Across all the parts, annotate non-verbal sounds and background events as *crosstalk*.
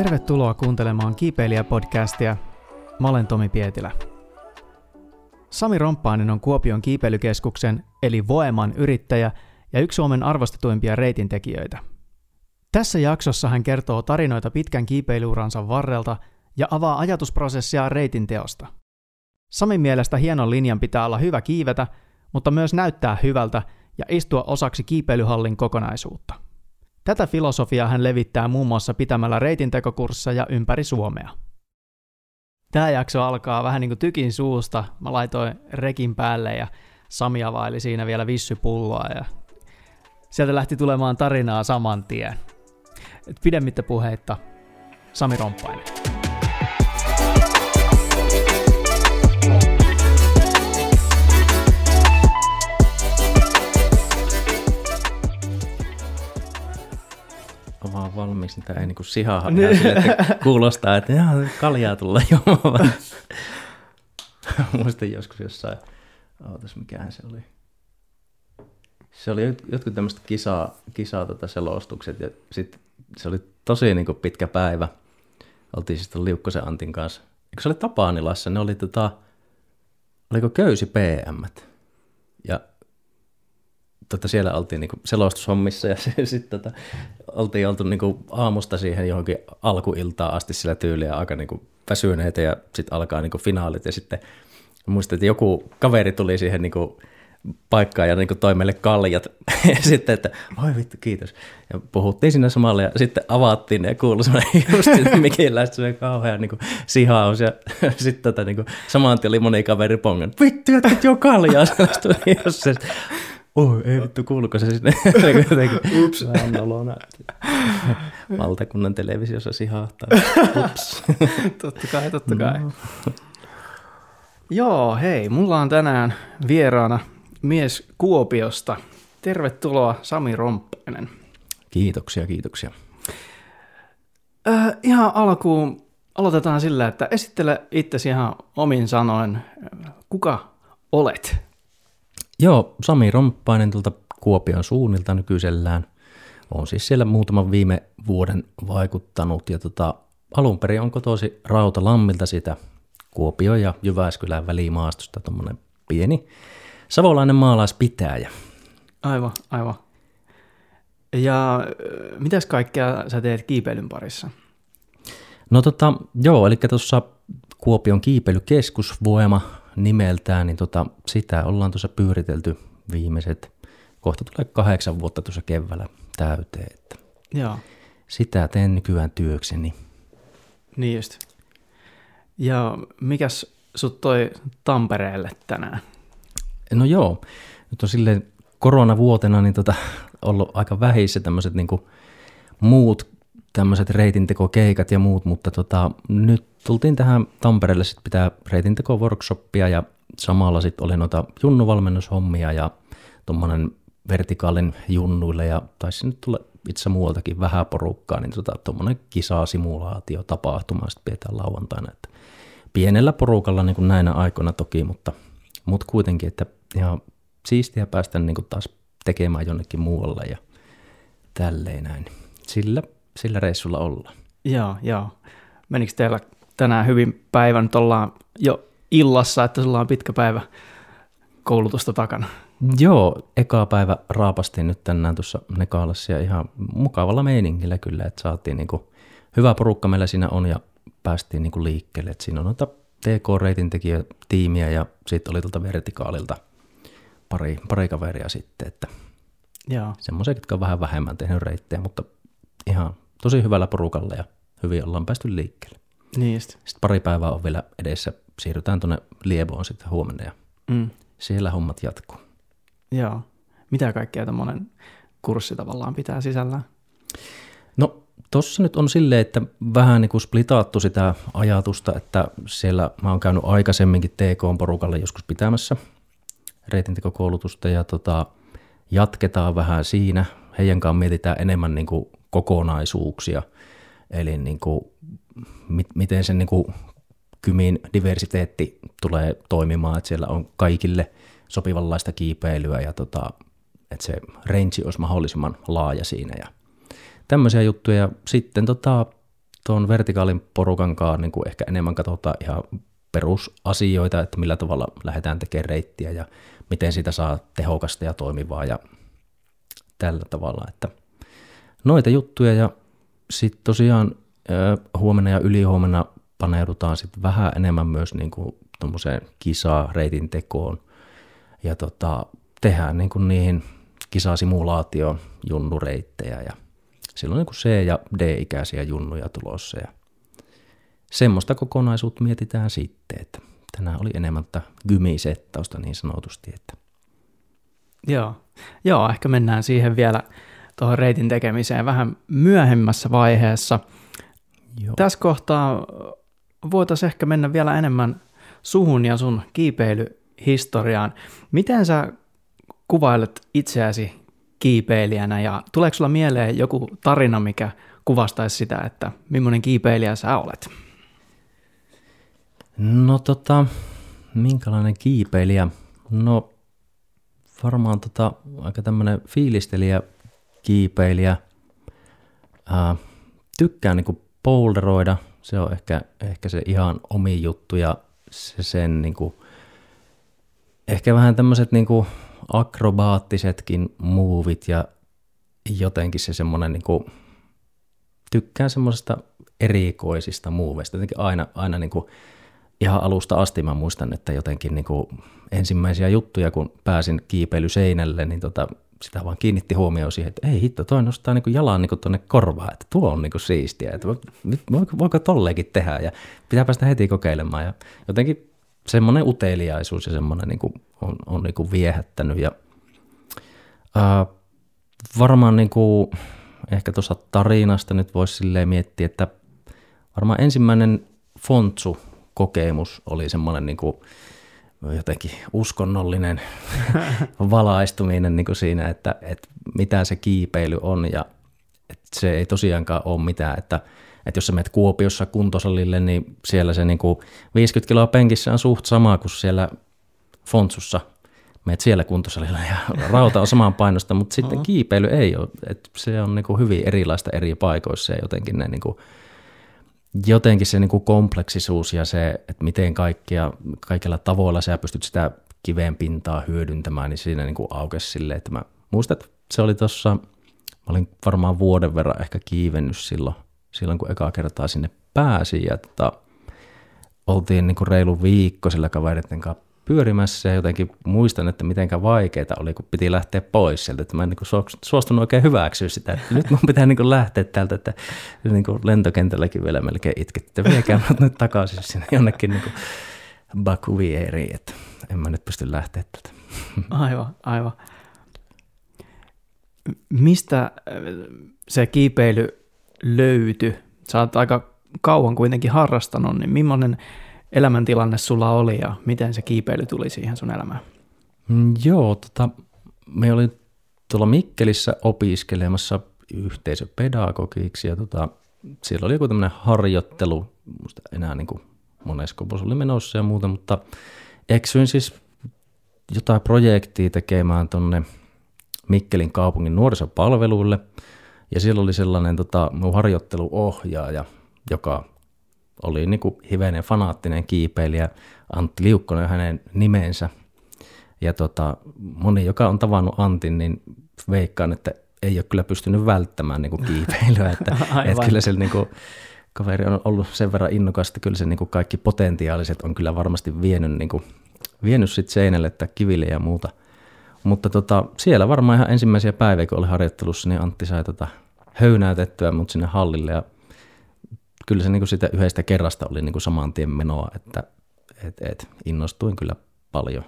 Tervetuloa kuuntelemaan Kiipeilijä-podcastia. Mä olen Tomi Pietilä. Sami Romppainen on Kuopion kiipeilykeskuksen eli Voeman yrittäjä ja yksi Suomen arvostetuimpia reitintekijöitä. Tässä jaksossa hän kertoo tarinoita pitkän kiipeiluuransa varrelta ja avaa ajatusprosessia reitin teosta. Samin mielestä hienon linjan pitää olla hyvä kiivetä, mutta myös näyttää hyvältä ja istua osaksi kiipeilyhallin kokonaisuutta. Tätä filosofiaa hän levittää muun muassa pitämällä reitintekokursseja ympäri Suomea. Tämä jakso alkaa vähän niin kuin tykin suusta. Mä laitoin rekin päälle ja Sami availi siinä vielä vissypulloa ja sieltä lähti tulemaan tarinaa saman tien. Et pidemmittä puheitta, Sami Romppainen. Vaan valmiiksi, niin tämä ei niinku sihaa niin. sille, että kuulostaa, että jaa, kaljaa tulla juomaan. *laughs* Muistan joskus jossain, ootas mikähän se oli. Se oli jotkut tämmöiset kisaa, kisaa tota selostukset ja sitten se oli tosi niinku pitkä päivä. Oltiin siis Liukkosen Antin kanssa. Eikö se oli Tapaanilassa, ne oli tota, oliko köysi PM. Ja tota, siellä oltiin niinku selostushommissa ja *laughs* sitten tota, oltiin oltu niinku aamusta siihen johonkin alkuiltaan asti sillä tyyliä aika niinku väsyneitä ja sitten alkaa niinku finaalit ja sitten muistin, että joku kaveri tuli siihen niinku paikkaan ja niinku toi meille kaljat *laughs* ja sitten, että oi vittu kiitos. Ja puhuttiin siinä samalla ja sitten avattiin ja kuului semmoinen *laughs* just mikinläistä semmoinen kauhea niinku sihaus ja sitten tota, niinku, samaan oli moni kaveri pongan, vittu jätät jo kaljaa. Oi, ei vittu, kuuluuko se sinne? *laughs* Ups. Vähän nolona. Valtakunnan televisiossa sihahtaa. Ups. *laughs* totta kai, totta kai. No. Joo, hei, mulla on tänään vieraana mies Kuopiosta. Tervetuloa Sami Romppainen. Kiitoksia, kiitoksia. Äh, ihan alkuun aloitetaan sillä, että esittele itsesi ihan omin sanoin. Kuka olet? Joo, Sami Romppainen tuolta Kuopion suunnilta nykyisellään. on siis siellä muutaman viime vuoden vaikuttanut ja tota, alun perin on kotosi Rautalammilta sitä Kuopio ja Jyväskylän välimaastosta tuommoinen pieni savolainen maalaispitäjä. Aivan, aivan. Ja mitäs kaikkea sä teet kiipeilyn parissa? No tota, joo, eli tuossa Kuopion kiipeilykeskus Voema nimeltään, niin tota, sitä ollaan tuossa pyöritelty viimeiset, kohta tulee kahdeksan vuotta tuossa keväällä täyteen. Että Joo. Sitä teen nykyään työkseni. Niin just. Ja mikäs sut toi Tampereelle tänään? No joo, nyt on silleen koronavuotena niin tota, ollut aika vähissä tämmöiset niinku muut tämmöiset reitintekokeikat ja muut, mutta tota, nyt tultiin tähän Tampereelle sitten pitää reitinteko-workshoppia ja samalla sitten oli noita junnuvalmennushommia ja tuommoinen vertikaalin junnuille ja taisi nyt tulla itse muualtakin vähän porukkaa, niin tota, tuommoinen kisasimulaatio tapahtuma sitten pidetään lauantaina. Että pienellä porukalla niin kuin näinä aikoina toki, mutta, mutta kuitenkin, että ihan siistiä päästä niin kuin taas tekemään jonnekin muualle ja tälleen näin. Sillä sillä reissulla olla. Joo, joo. Menikö teillä tänään hyvin päivän, nyt ollaan jo illassa, että sulla on pitkä päivä koulutusta takana? Joo, eka päivä raapastiin nyt tänään tuossa Nekaalassa ja ihan mukavalla meiningillä kyllä, että saatiin niinku, hyvä porukka meillä siinä on ja päästiin niinku liikkeelle. Et siinä on noita TK-reitin tiimiä ja sitten oli tuolta vertikaalilta pari, pari kaveria sitten, että semmoisia, jotka on vähän vähemmän tehnyt reittejä, mutta ihan tosi hyvällä porukalla ja hyvin ollaan päästy liikkeelle. Niin just. Sitten pari päivää on vielä edessä. Siirrytään tuonne Lieboon sitten huomenna ja mm. siellä hommat jatkuu. Joo. Mitä kaikkea tämmöinen kurssi tavallaan pitää sisällään? No tossa nyt on silleen, että vähän niin kuin splitaattu sitä ajatusta, että siellä mä oon käynyt aikaisemminkin TK-porukalle joskus pitämässä reitintekokoulutusta ja tota, jatketaan vähän siinä. Heidän kanssa mietitään enemmän niin kuin kokonaisuuksia, eli niin kuin, mit, miten se niin kuin kymin diversiteetti tulee toimimaan, että siellä on kaikille sopivanlaista kiipeilyä ja tota, että se range olisi mahdollisimman laaja siinä ja tämmöisiä juttuja. Ja sitten tota, tuon vertikaalin porukan kanssa niin kuin ehkä enemmän katsotaan ihan perusasioita, että millä tavalla lähdetään tekemään reittiä ja miten siitä saa tehokasta ja toimivaa ja tällä tavalla. Että noita juttuja ja sitten tosiaan huomenna ja ylihuomenna paneudutaan sitten vähän enemmän myös niin kuin kisaa reitin tekoon ja tota, tehdään niin kuin niihin kisasimulaatioon junnureittejä ja silloin niin kuin C- ja D-ikäisiä junnuja tulossa ja semmoista kokonaisuutta mietitään sitten, että tänään oli enemmän gymisettausta niin sanotusti. Että. Joo. Joo, ehkä mennään siihen vielä tuohon reitin tekemiseen vähän myöhemmässä vaiheessa. Joo. Tässä kohtaa voitaisiin ehkä mennä vielä enemmän suhun ja sun kiipeilyhistoriaan. Miten sä kuvailet itseäsi kiipeilijänä ja tuleeko sulla mieleen joku tarina, mikä kuvastaisi sitä, että millainen kiipeilijä sä olet? No tota, minkälainen kiipeilijä? No varmaan tota, aika tämmöinen fiilistelijä, kiipeilijä. Ää, tykkään niinku polderoida, se on ehkä, ehkä se ihan omi juttu ja se sen niinku, ehkä vähän tämmöiset niinku akrobaattisetkin muuvit ja jotenkin se semmoinen niinku, tykkään semmoisesta erikoisista muuveista, jotenkin aina, aina niinku, ihan alusta asti mä muistan, että jotenkin niin kuin ensimmäisiä juttuja, kun pääsin kiipeilyseinälle, niin tota, sitä vaan kiinnitti huomioon siihen, että ei hitto, toi nostaa niin jalan niin tuonne korvaan, että tuo on niin siistiä, että voiko, voiko tolleekin tehdä ja pitää päästä heti kokeilemaan. Ja jotenkin semmoinen uteliaisuus ja semmoinen niin kuin on, on niin viehättänyt ja ää, varmaan niin kuin, ehkä tuossa tarinasta nyt voisi miettiä, että varmaan ensimmäinen Fontsu kokemus oli semmoinen niin kuin jotenkin uskonnollinen *laughs* valaistuminen niin kuin siinä, että, että mitä se kiipeily on ja että se ei tosiaankaan ole mitään, että, että jos sä menet Kuopiossa kuntosalille, niin siellä se niin kuin 50 kiloa penkissä on suht sama kuin siellä Fontsussa. Meet siellä kuntosalilla ja *laughs* rauta on saman painosta, mutta sitten kiipeily ei ole, että se on niin kuin hyvin erilaista eri paikoissa ja jotenkin ne niin kuin jotenkin se niin kuin kompleksisuus ja se, että miten kaikkia, kaikilla tavoilla sä pystyt sitä kiveen pintaa hyödyntämään, niin siinä niin kuin aukesi silleen, että mä muistan, että se oli tuossa, mä olin varmaan vuoden verran ehkä kiivennyt silloin, silloin kun eka kertaa sinne pääsin ja tota, oltiin niin kuin reilu viikko sillä kavereiden kanssa pyörimässä ja jotenkin muistan, että mitenkä vaikeaa oli, kun piti lähteä pois sieltä. Että mä en niin suostunut oikein hyväksyä sitä, että nyt mun pitää niin lähteä täältä, että niin lentokentälläkin vielä melkein itket, että viekää mut nyt takaisin sinne jonnekin niin Bakuvieriin, että en mä nyt pysty lähteä täältä. Aivan, aivan. Mistä äh, se kiipeily löytyi? Sä oot aika kauan kuitenkin harrastanut, niin millainen elämäntilanne sulla oli ja miten se kiipeily tuli siihen sun elämään? Mm, joo, tota, me olin tuolla Mikkelissä opiskelemassa yhteisöpedagogiksi ja tota, siellä oli joku tämmöinen harjoittelu, muista enää niin kuin monesko oli menossa ja muuta, mutta eksyin siis jotain projektia tekemään tuonne Mikkelin kaupungin nuorisopalveluille ja siellä oli sellainen tota, mun harjoitteluohjaaja, joka oli niin kuin hivenen fanaattinen kiipeilijä, Antti Liukkonen hänen nimensä. Ja tota, moni, joka on tavannut Antin, niin veikkaan, että ei ole kyllä pystynyt välttämään niin kuin kiipeilyä. *laughs* Että, että kyllä se niin kuin, kaveri on ollut sen verran innokas, että kyllä se niin kuin kaikki potentiaaliset on kyllä varmasti vienyt, niin kuin, vienyt sit seinälle että kiville ja muuta. Mutta tota, siellä varmaan ihan ensimmäisiä päiviä, kun oli harjoittelussa, niin Antti sai tota höynäytettyä mut sinne hallille ja kyllä se niin kuin sitä yhdestä kerrasta oli niin kuin saman tien menoa, että et, et, innostuin kyllä paljon.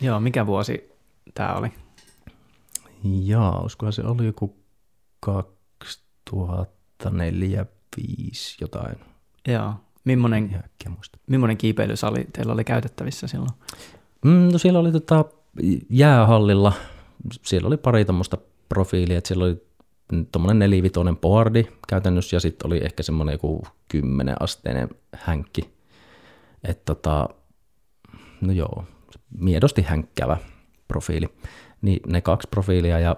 Joo, mikä vuosi tämä oli? Joo, uskohan se oli joku 2004 5 jotain. Joo. Millainen, millainen kiipeilysali teillä oli käytettävissä silloin? Mm, no siellä oli tota jäähallilla, siellä oli pari tuommoista profiilia, että siellä oli tuommoinen nelivitoinen boardi käytännössä ja sitten oli ehkä semmoinen joku kymmenen asteinen hänkki. Että tota, no joo, miedosti hänkkävä profiili. Niin ne kaksi profiilia ja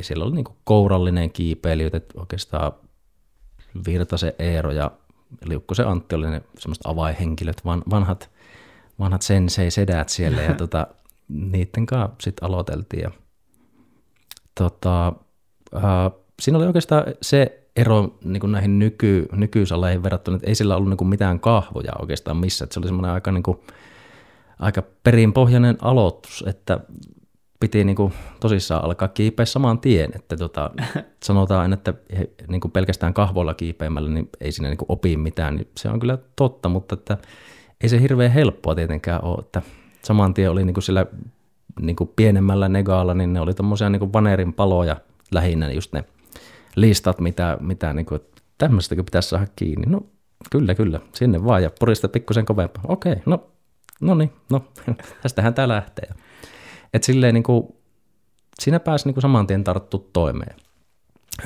siellä oli niinku kourallinen kiipeily, että oikeastaan Virtasen Eero ja Liukkosen Antti oli ne semmoiset avainhenkilöt, van, vanhat, vanhat sensei sedät siellä ja *laughs* tota, niiden kanssa sitten aloiteltiin. Ja, tota, ää, siinä oli oikeastaan se ero niin kuin näihin nyky, nykyisaleihin verrattuna, että ei sillä ollut niin kuin mitään kahvoja oikeastaan missä. Että se oli semmoinen aika, niin kuin, aika perinpohjainen aloitus, että piti niin kuin tosissaan alkaa kiipeä saman tien. Että tota, *laughs* sanotaan aina, että niin kuin pelkästään kahvoilla kiipeämällä niin ei siinä niin kuin opi mitään. Niin se on kyllä totta, mutta että ei se hirveän helppoa tietenkään ole. Että saman tien oli niin kuin sillä niin kuin pienemmällä negaalla, niin ne oli tommosia niin vanerin paloja lähinnä just ne listat, mitä, mitä niin kuin, tämmöistäkin pitäisi saada kiinni. No kyllä, kyllä, sinne vaan ja purista pikkusen kovempaa. Okei, no, no niin, no *laughs* tästähän tämä lähtee. Että silleen niin kuin, siinä pääsi niin kuin saman tien tarttu toimeen.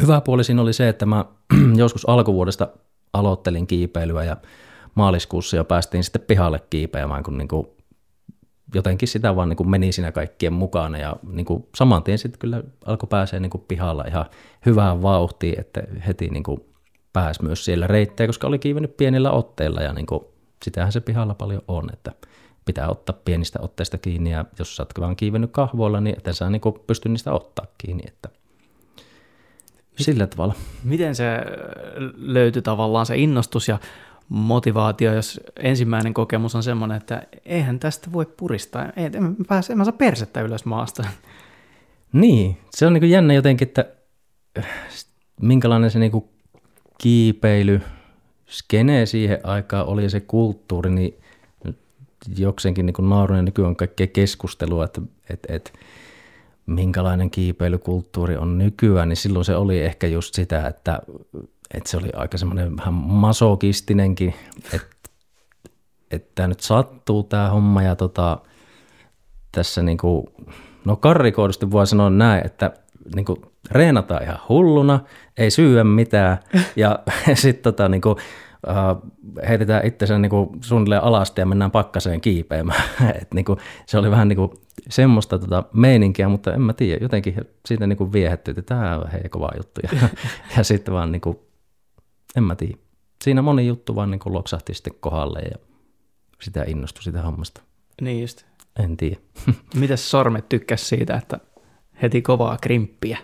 Hyvä puoli siinä oli se, että mä *clears throat* joskus alkuvuodesta aloittelin kiipeilyä ja maaliskuussa jo päästiin sitten pihalle kiipeämään, kun niin kuin jotenkin sitä vaan niin kuin meni siinä kaikkien mukana ja niin kuin saman tien sitten kyllä alkoi pääsee niin kuin pihalla ihan hyvään vauhtiin, että heti niin kuin pääsi myös siellä reittejä, koska oli kiivennyt pienillä otteilla ja niin kuin, sitähän se pihalla paljon on, että pitää ottaa pienistä otteista kiinni ja jos sä oot vaan kiivennyt kahvoilla, niin et sä niin kuin pysty niistä ottaa kiinni, että sillä tavalla. Miten se löytyi tavallaan se innostus ja motivaatio, jos ensimmäinen kokemus on semmoinen, että eihän tästä voi puristaa, ei, en, pääse, en mä saa persettä ylös maasta. Niin, se on niin jännä jotenkin, että äh, minkälainen se niin kiipeily, skene siihen aikaan oli se kulttuuri, niin jokseenkin niin naarunen nykyään on kaikkea keskustelua, että, että, että minkälainen kiipeilykulttuuri on nykyään, niin silloin se oli ehkä just sitä, että että se oli aika semmoinen vähän masokistinenkin, että että tämä nyt sattuu tämä homma ja tota, tässä niinku, no karrikoidusti voi sanoa näin, että niinku, reenataan ihan hulluna, ei syyä mitään *laughs* ja *laughs* sitten tota, niinku, uh, heitetään itsensä niinku, suunnilleen alasti ja mennään pakkaseen kiipeämään. *laughs* Et, niinku, se oli vähän niinku, semmoista tota, meininkiä, mutta en mä tiedä, jotenkin siitä niinku, viehetty, että tämä on hei kova juttu ja, ja sitten vaan niinku, en mä tiedä. Siinä moni juttu vaan niin loksahti sitten kohdalle ja sitä innostui sitä hommasta. Niin just. En tiedä. *laughs* Mitäs sormet tykkäs siitä, että heti kovaa krimppiä?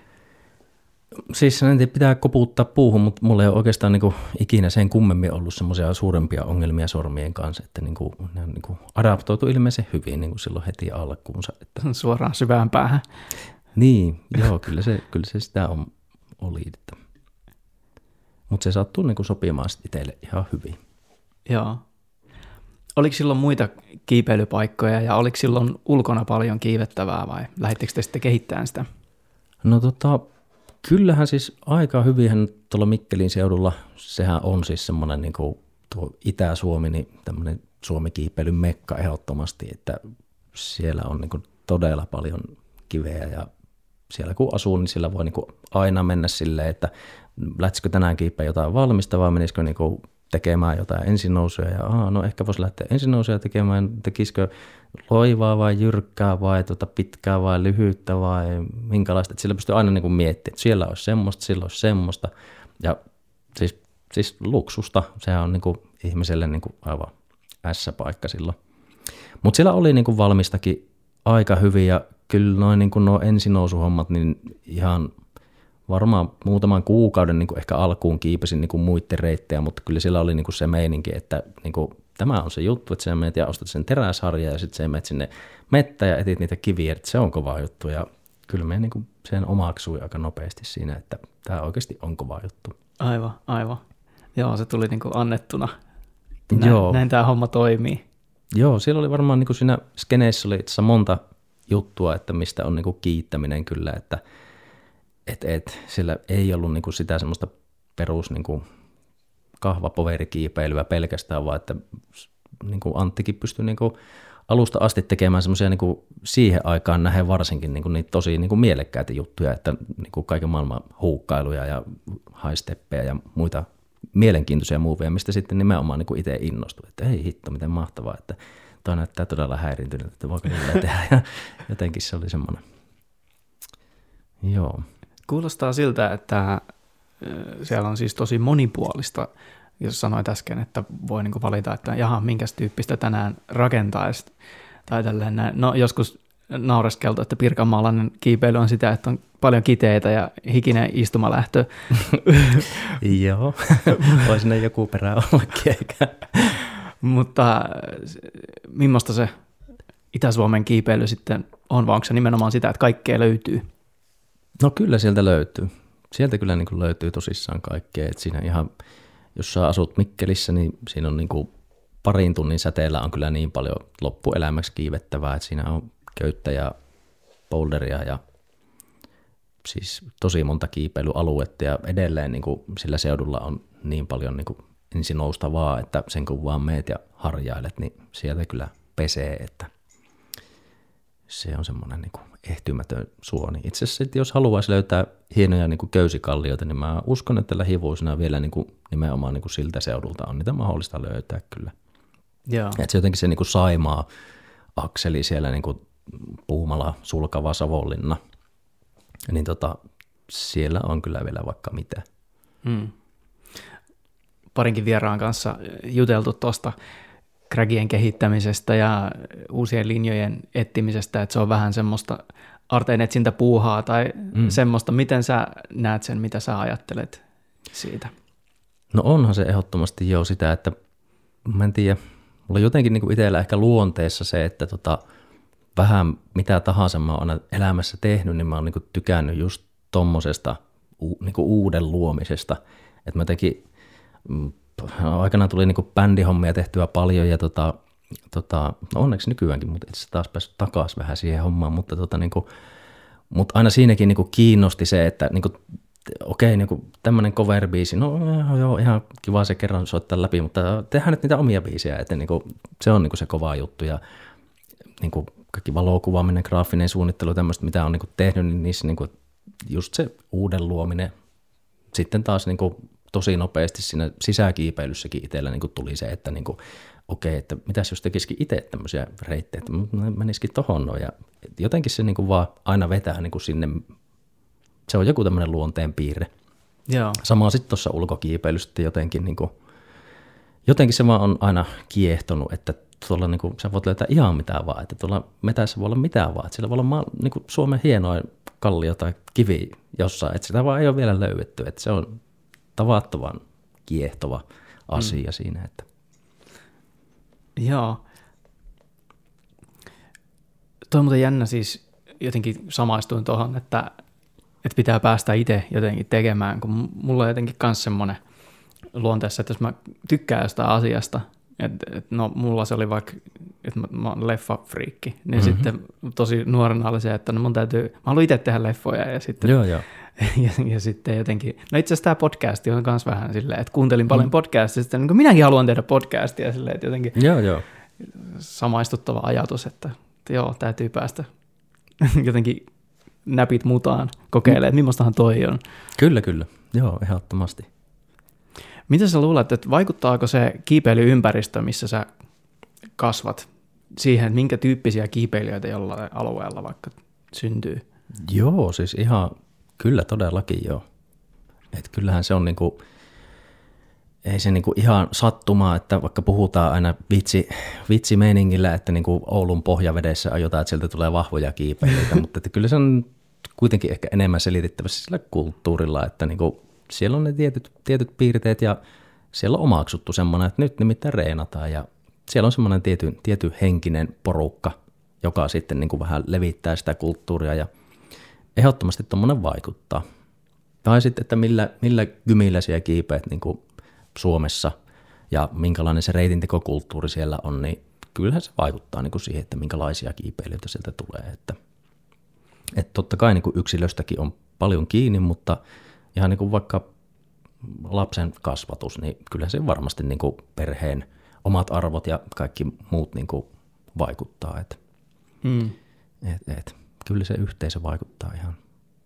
Siis en tiedä, pitää koputtaa puuhun, mutta mulla ei ole oikeastaan niin ikinä sen kummemmin ollut semmoisia suurempia ongelmia sormien kanssa, että niin kuin, ne on niin kuin adaptoitu ilmeisen hyvin niin kuin silloin heti alkuunsa. Että... *laughs* Suoraan syvään päähän. Niin, joo, kyllä se, kyllä se sitä on, oli. Että mutta se sattuu niin sopimaan itselle ihan hyvin. Joo. Oliko silloin muita kiipeilypaikkoja ja oliko silloin ulkona paljon kiivettävää vai lähdittekö te sitten kehittämään sitä? No tota, kyllähän siis aika hyvinhän tuolla Mikkelin seudulla, sehän on siis semmoinen niin kuin tuo Itä-Suomi, niin tämmöinen Suomi-kiipeilyn mekka ehdottomasti, että siellä on niin kuin todella paljon kiveä ja siellä kun asuu, niin sillä voi niin kuin aina mennä silleen, että lähtisikö tänään kiipeä jotain valmista vai menisikö niin kuin tekemään jotain ensinousuja ja aha, no ehkä voisi lähteä ensinousuja tekemään, tekisikö loivaa vai jyrkkää vai tuota pitkää vai lyhyyttä vai minkälaista, että sillä pystyy aina niin kuin miettimään, että siellä olisi semmoista, sillä olisi semmoista. Ja siis, siis luksusta, sehän on niin kuin ihmiselle niin kuin aivan S-paikka silloin. Mutta siellä oli niin kuin valmistakin aika hyvin ja kyllä noin niin kuin nuo ensinousuhommat, niin ihan varmaan muutaman kuukauden niin kuin ehkä alkuun kiipesin niin kuin muiden reittejä, mutta kyllä siellä oli niin kuin se meininki, että niin kuin, tämä on se juttu, että sä menet ja ostat sen teräsharja ja sitten sä menet sinne mettä ja etit niitä kiviä, että se on kova juttu ja kyllä me niin kuin sen omaksui aika nopeasti siinä, että tämä oikeasti on kova juttu. Aivan, aivan. Joo, se tuli niin kuin annettuna. Näin, Joo. näin tämä homma toimii. Joo, siellä oli varmaan niin kuin siinä skeneessä oli itse monta juttua, että mistä on niin kuin kiittäminen kyllä, että – et, et, sillä ei ollut niinku sitä semmoista perus niinku kahvapoverikiipeilyä pelkästään, vaan että niinku Anttikin pystyi niinku alusta asti tekemään semmoisia niinku siihen aikaan nähden varsinkin niinku niitä tosi niinku mielekkäitä juttuja, että niinku kaiken maailman huukkailuja ja haisteppejä ja muita mielenkiintoisia muoveja, mistä sitten nimenomaan niinku itse innostui, että ei hitto, miten mahtavaa, että toi näyttää todella häiriintynyt, että voiko tehdä. *laughs* Ja jotenkin se oli semmoinen. Joo. Kuulostaa siltä, että siellä on siis tosi monipuolista, jos sanoit äsken, että voi niin valita, että jaha, minkä tyyppistä tänään rakentaisi tai tälleen näin. No joskus naureskeltu, että pirkanmaalainen kiipeily on sitä, että on paljon kiteitä ja hikinen istumalähtö. *laughs* Joo, *laughs* voisi ne joku perä ollakin eikä. Mutta millaista se Itä-Suomen kiipeily sitten on, vai onko se nimenomaan sitä, että kaikkea löytyy? No kyllä sieltä löytyy. Sieltä kyllä niin kuin löytyy tosissaan kaikkea. Et siinä ihan, jos sä asut Mikkelissä, niin siinä on niin kuin parin tunnin säteellä on kyllä niin paljon loppuelämäksi kiivettävää, että siinä on köyttä ja boulderia ja siis tosi monta kiipeilyaluetta ja edelleen niin kuin sillä seudulla on niin paljon niin kuin ensin noustavaa, että sen kun vaan meet ja harjailet, niin sieltä kyllä pesee, että se on semmoinen niin kuin ehtymätön suoni. Itse asiassa jos haluaisi löytää hienoja niin kuin köysikallioita, niin mä uskon, että lähivuosina vielä niin kuin nimenomaan niin kuin siltä seudulta on niitä mahdollista löytää kyllä. Joo. Et se jotenkin se niin kuin Saimaa akseli siellä niin kuin Puumala, Sulkava, Savonlinna, niin tota, siellä on kyllä vielä vaikka mitä. Hmm. Parinkin vieraan kanssa juteltu tuosta kragien kehittämisestä ja uusien linjojen etsimisestä, että se on vähän semmoista arteen etsintä puuhaa tai mm. semmoista. Miten sä näet sen, mitä sä ajattelet siitä? No onhan se ehdottomasti jo sitä, että mä en tiedä, mulla on jotenkin niin itsellä ehkä luonteessa se, että tota, vähän mitä tahansa mä oon elämässä tehnyt, niin mä oon niin tykännyt just tommosesta niin uuden luomisesta. Että mä jotenkin mm, aikanaan tuli niin bändihommia tehtyä paljon ja tota, tota, no onneksi nykyäänkin, mutta itse taas päässyt takaisin vähän siihen hommaan, mutta, tota, niin kuin, mutta aina siinäkin niin kuin kiinnosti se, että niin kuin, okei, niin kuin tämmöinen cover-biisi, no joo, ihan kiva se kerran soittaa läpi, mutta tehdään nyt niitä omia biisejä, että niin kuin, se on niin kuin se kova juttu ja niin kuin kaikki valokuvaaminen, graafinen suunnittelu, tämmöistä, mitä on niin kuin tehnyt, niin niissä niin kuin, just se uuden luominen, sitten taas niin kuin, tosi nopeasti siinä sisäkiipeilyssäkin itsellä niin kuin tuli se, että niin kuin, okei, että mitäs jos tekisikin itse tämmöisiä reittejä, että menisikin tohon noin. Ja jotenkin se niin kuin vaan aina vetää niin kuin sinne, se on joku tämmöinen luonteen piirre. Joo. Sama sitten tuossa ulkokiipeilyssä jotenkin, niin kuin, jotenkin se vaan on aina kiehtonut, että tuolla niin kuin, sä voit löytää ihan mitään vaan, että tuolla metässä voi olla mitään vaan, että siellä voi olla maa, niin kuin Suomen hienoin kallio tai kivi jossain, että sitä vaan ei ole vielä löydetty, että se on tavattoman kiehtova asia mm. siinä. Että. Joo. Tuo on muuten jännä siis, jotenkin samaistuin tuohon, että, että pitää päästä itse jotenkin tekemään, kun mulla on jotenkin myös semmoinen luonteessa, että jos mä tykkään jostain asiasta, että, että no mulla se oli vaikka, että mä, mä oon leffafriikki, niin mm-hmm. sitten tosi nuorena oli se, että no mun täytyy, mä haluan itse tehdä leffoja ja sitten joo, joo. Ja, ja sitten jotenkin, no itse asiassa tämä podcasti on myös vähän silleen, että kuuntelin paljon mm. podcastia, sitten niin minäkin haluan tehdä podcastia silleen, että jotenkin joo, joo. samaistuttava ajatus, että, että joo, täytyy päästä *laughs* jotenkin näpit mutaan kokeilemaan, että millaistahan toi on. Kyllä, kyllä. Joo, ehdottomasti. Mitä sä luulet, että vaikuttaako se kiipeilyympäristö, missä sä kasvat, siihen, että minkä tyyppisiä kiipeilijöitä jollain alueella vaikka syntyy? Joo, siis ihan Kyllä todellakin joo. Et kyllähän se on niinku, ei se niinku ihan sattumaa, että vaikka puhutaan aina vitsi, vitsimeiningillä, että niinku Oulun pohjavedessä ajotaan, että sieltä tulee vahvoja kiipeilyitä, mutta että kyllä se on kuitenkin ehkä enemmän selitettävässä sillä kulttuurilla, että niinku siellä on ne tietyt, tietyt piirteet ja siellä on omaksuttu semmoinen, että nyt nimittäin reenataan ja siellä on semmoinen tiety, tiety henkinen porukka, joka sitten niin kuin vähän levittää sitä kulttuuria ja – ehdottomasti tuommoinen vaikuttaa. Tai sitten, että millä, millä gymillä siellä kiipeät niin kuin Suomessa ja minkälainen se reitintekokulttuuri siellä on, niin kyllähän se vaikuttaa niin kuin siihen, että minkälaisia kiipeilijöitä sieltä tulee. Että, että totta kai niin kuin yksilöstäkin on paljon kiinni, mutta ihan niin kuin vaikka lapsen kasvatus, niin kyllä se varmasti niin kuin perheen omat arvot ja kaikki muut niin kuin vaikuttaa. Että, hmm. et, et kyllä se yhteisö vaikuttaa ihan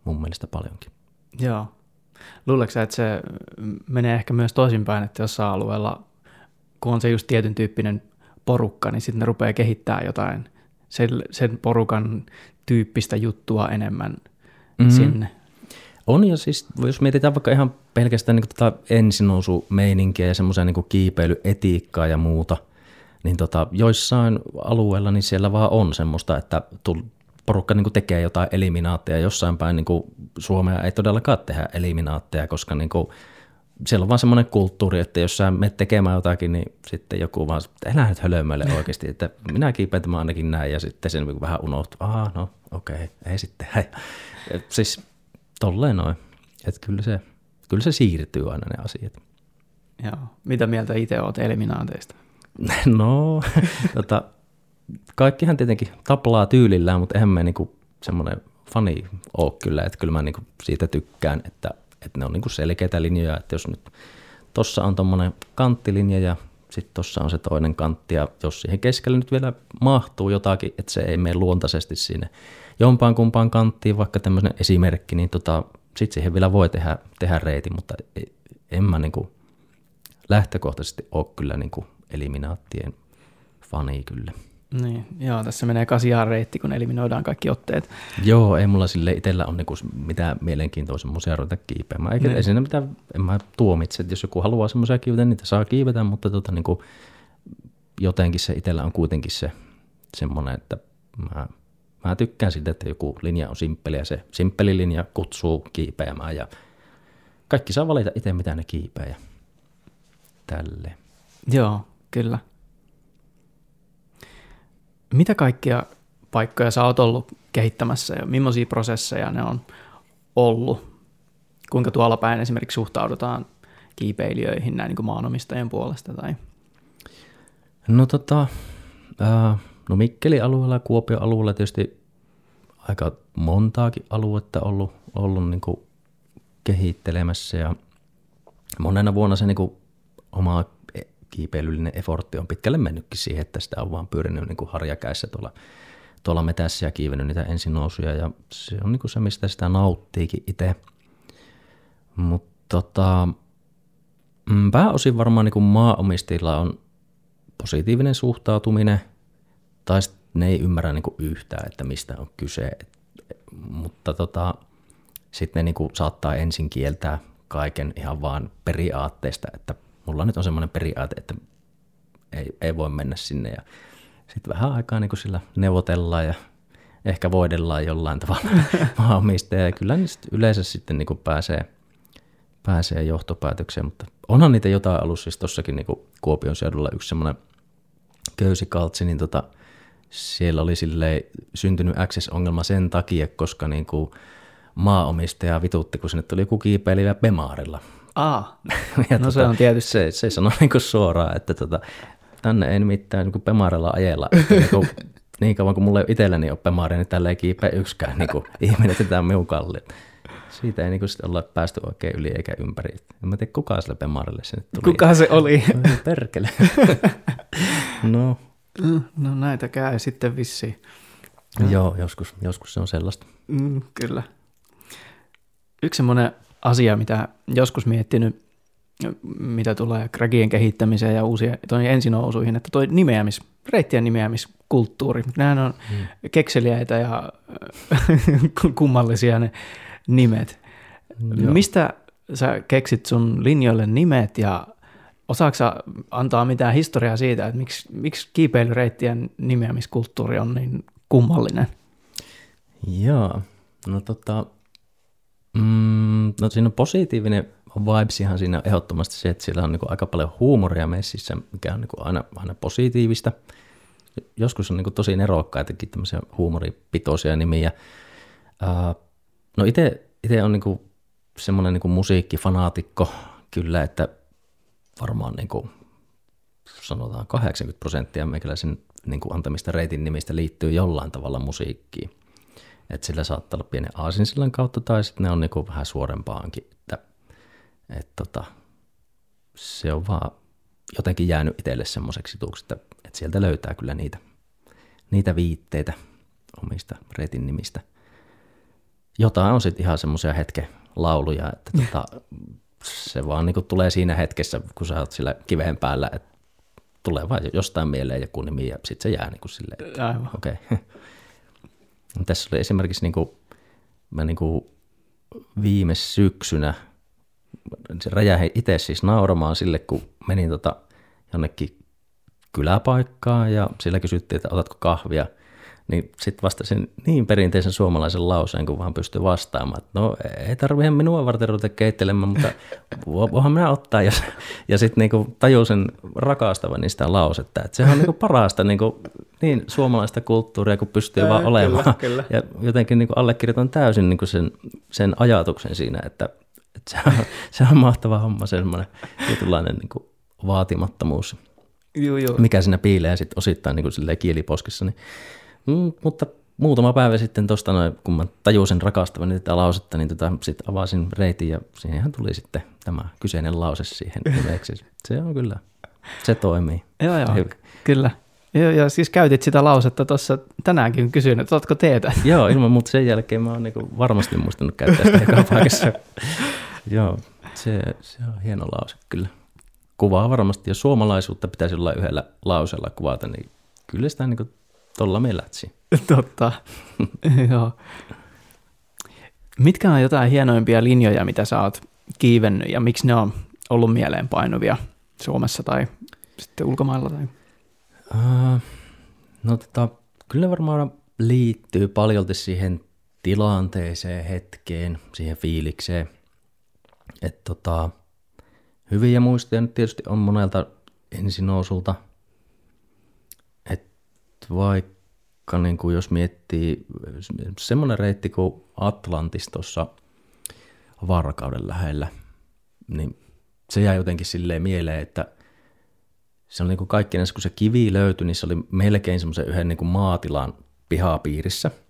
mun mielestä paljonkin. Joo. Luuletko että se menee ehkä myös toisinpäin, että jossain alueella, kun on se just tietyn tyyppinen porukka, niin sitten ne rupeaa kehittämään jotain sen, sen porukan tyyppistä juttua enemmän mm-hmm. sinne? On ja siis, jos mietitään vaikka ihan pelkästään niin tota ensinousumeininkiä ja semmoisen niin kiipeilyetiikkaa ja muuta, niin tota, joissain alueilla niin siellä vaan on semmoista, että porukka niin tekee jotain eliminaatteja. Jossain päin niin Suomea ei todellakaan tehdä eliminaatteja, koska niin kuin, siellä on vaan semmoinen kulttuuri, että jos sä menet tekemään jotakin, niin sitten joku vaan, että elä nyt hölömöille *laughs* oikeasti, että minä kiipeen tämä ainakin näin, ja sitten se niin vähän unohtuu, aha, no okei, okay, ei sitten. *laughs* Et siis tolleen noin, että kyllä se, kyllä se siirtyy aina ne asiat. Joo. Mitä mieltä itse olet eliminaateista? *laughs* No, tota, kaikkihan tietenkin taplaa tyylillään, mutta eihän me niinku semmoinen fani ole kyllä, että kyllä mä niinku siitä tykkään, että, että ne on niinku selkeitä linjoja, että jos nyt tossa on tuommoinen kanttilinja ja sitten tuossa on se toinen kantti, ja jos siihen keskelle nyt vielä mahtuu jotakin, että se ei mene luontaisesti sinne jompaan kumpaan kanttiin, vaikka tämmöinen esimerkki, niin tota, sitten siihen vielä voi tehdä, tehdä reitin, mutta en mä niinku lähtökohtaisesti ole kyllä niinku eliminaattien fani kyllä. Niin, joo, tässä menee kasiaan reitti, kun eliminoidaan kaikki otteet. Joo, ei mulla sille itsellä ole niinku mitään mielenkiintoa semmoisia ruveta kiipeämään. Eikä niin. siinä mitään, en mä tuomitse, että jos joku haluaa semmoisia kiivetä, niin niitä saa kiivetä, mutta tota, niinku, jotenkin se itsellä on kuitenkin se semmoinen, että mä, mä tykkään siitä, että joku linja on simppeli ja se simppeli linja kutsuu kiipeämään ja kaikki saa valita itse, mitä ne kiipeää ja tälleen. Joo, kyllä. Mitä kaikkia paikkoja sä oot ollut kehittämässä ja millaisia prosesseja ne on ollut? Kuinka tuolla päin esimerkiksi suhtaudutaan kiipeilijöihin näin niin kuin maanomistajien puolesta? Tai? No tota, ää, no Mikkeli alueella ja Kuopion alueella tietysti aika montaakin aluetta ollut, ollut niin kuin kehittelemässä ja monena vuonna se niin kuin oma kiipeilyllinen effortti on pitkälle mennytkin siihen, että sitä on vaan pyörinyt niin kuin harjakäissä tuolla, tuolla metässä ja kiivennyt niitä ensinousuja ja se on niin kuin se, mistä sitä nauttiikin itse. Mutta tota, mm, pääosin varmaan niin kuin maaomistajilla on positiivinen suhtautuminen tai ne ei ymmärrä niin kuin yhtään, että mistä on kyse. Mutta tota, sitten ne niin kuin saattaa ensin kieltää kaiken ihan vaan periaatteesta, että mulla nyt on semmoinen periaate, että ei, ei voi mennä sinne ja sitten vähän aikaa niin sillä neuvotellaan ja ehkä voidellaan jollain tavalla *laughs* maaomistaja ja kyllä niistä yleensä sitten niin pääsee, pääsee johtopäätökseen, mutta onhan niitä jotain alussa, siis tossakin niin Kuopion seudulla yksi semmoinen köysikaltsi, niin tota, siellä oli syntynyt access-ongelma sen takia, koska niin kuin maaomistaja vitutti, kun sinne tuli joku kiipeilivä Bemaarilla. Aa, *laughs* ja no tota, se on tietysti. Se, se sanoi *laughs* niin kuin suoraan, että tota, tänne ei nimittäin niin Pemarilla ajella. niin, kuin, *laughs* niin kauan kuin mulla ei itselläni ole Pemaria, niin tällä ei kiipeä yksikään niin kuin, ihminen, että tämä on minun kalli. Siitä ei niin kuin, olla päästy oikein yli eikä ympäri. En mä tiedä, kuka sille Pemarille sinne tuli. Kuka se oli? Perkele. no. Mm, no näitä käy sitten vissiin. Joo, joskus, joskus se on sellaista. Mm, kyllä. Yksi semmoinen asia, mitä joskus miettinyt, mitä tulee kragien kehittämiseen ja uusien ensinousuihin, että toi nimeämis, reittien nimeämiskulttuuri, nehän on hmm. kekseliäitä ja *laughs* kummallisia ne nimet. Joo. Mistä sä keksit sun linjoille nimet ja osaako antaa mitään historiaa siitä, että miksi, miksi kiipeilyreittien nimeämiskulttuuri on niin kummallinen? Joo, no tota, Mm, no siinä on positiivinen vibes ihan siinä ehdottomasti se, että siellä on niin aika paljon huumoria messissä, mikä on niin aina, aina positiivista. Joskus on niin tosi nerokkaitakin tämmöisiä huumoripitoisia nimiä. Uh, no itse on niin semmoinen niin musiikkifanaatikko kyllä, että varmaan niin kuin, sanotaan 80 prosenttia meikäläisen niin antamista reitin nimistä liittyy jollain tavalla musiikkiin. Että sillä saattaa olla pienen aasinsillan kautta tai sitten ne on niinku vähän suorempaankin. Että, et tota, se on vaan jotenkin jäänyt itselle semmoiseksi tuuksi, että, että sieltä löytää kyllä niitä, niitä viitteitä omista reitin nimistä. Jotain on sitten ihan semmoisia hetken lauluja, että *laughs* tota, se vaan niinku tulee siinä hetkessä, kun sä oot sillä kiveen päällä, että tulee vaan jostain mieleen joku nimi ja sitten se jää niinku silleen, Aivan. okei. Okay. *laughs* Tässä oli esimerkiksi, niin kuin, mä niin kuin viime syksynä. Se räjähi itse siis nauramaan sille, kun menin tota jonnekin kyläpaikkaan ja sillä kysyttiin, että otatko kahvia. Niin sitten vastasin niin perinteisen suomalaisen lauseen, kun vaan pystyi vastaamaan. Että no ei tarvitse minua varten ruveta keittelemään, mutta voihan minä ottaa. Ja, ja sitten niinku tajusin rakastavan niistä lausetta. Että sehän on niinku parasta niinku, niin suomalaista kulttuuria, kun pystyy Ää, vaan olemaan. Kyllä, kyllä. Ja jotenkin niinku allekirjoitan täysin niinku sen, sen ajatuksen siinä, että, että se, on, se on mahtava homma, semmoinen tietynlainen niinku vaatimattomuus. Joo, joo. mikä siinä piilee sitten osittain niin kuin kieliposkissa. Niin, mm, mutta muutama päivä sitten tuosta noin, kun mä tajusin rakastavani tätä lausetta, niin tota, sitten avasin reitin ja siihenhän tuli sitten tämä kyseinen lause siihen nimeksi. Se on kyllä, se toimii. joo, joo, Hyvä. kyllä. Joo, ja siis käytit sitä lausetta tuossa tänäänkin kysyin, että otatko teetä? *laughs* Joo, ilman mutta sen jälkeen mä oon niinku varmasti muistanut käyttää sitä joka *laughs* paikassa. Joo, se, se on hieno lause kyllä kuvaa varmasti, jos suomalaisuutta pitäisi olla yhdellä lausella kuvata, niin kyllä sitä niin tuolla me lätsi. *laughs* Totta, *laughs* joo. Mitkä on jotain hienoimpia linjoja, mitä sä oot kiivennyt ja miksi ne on ollut mieleenpainuvia Suomessa tai sitten ulkomailla? Tai? Uh, no tota, kyllä varmaan liittyy paljolti siihen tilanteeseen, hetkeen, siihen fiilikseen. Että tota, Hyviä muistoja nyt tietysti on monelta ensinousulta. Vaikka niin kuin jos miettii semmoinen reitti kuin Atlantis tuossa Varkauden lähellä, niin se jäi jotenkin silleen mieleen, että se on niin kuin kaikki kun se kivi löytyi, niin se oli melkein semmoisen yhden niin kuin maatilan pihapiirissä –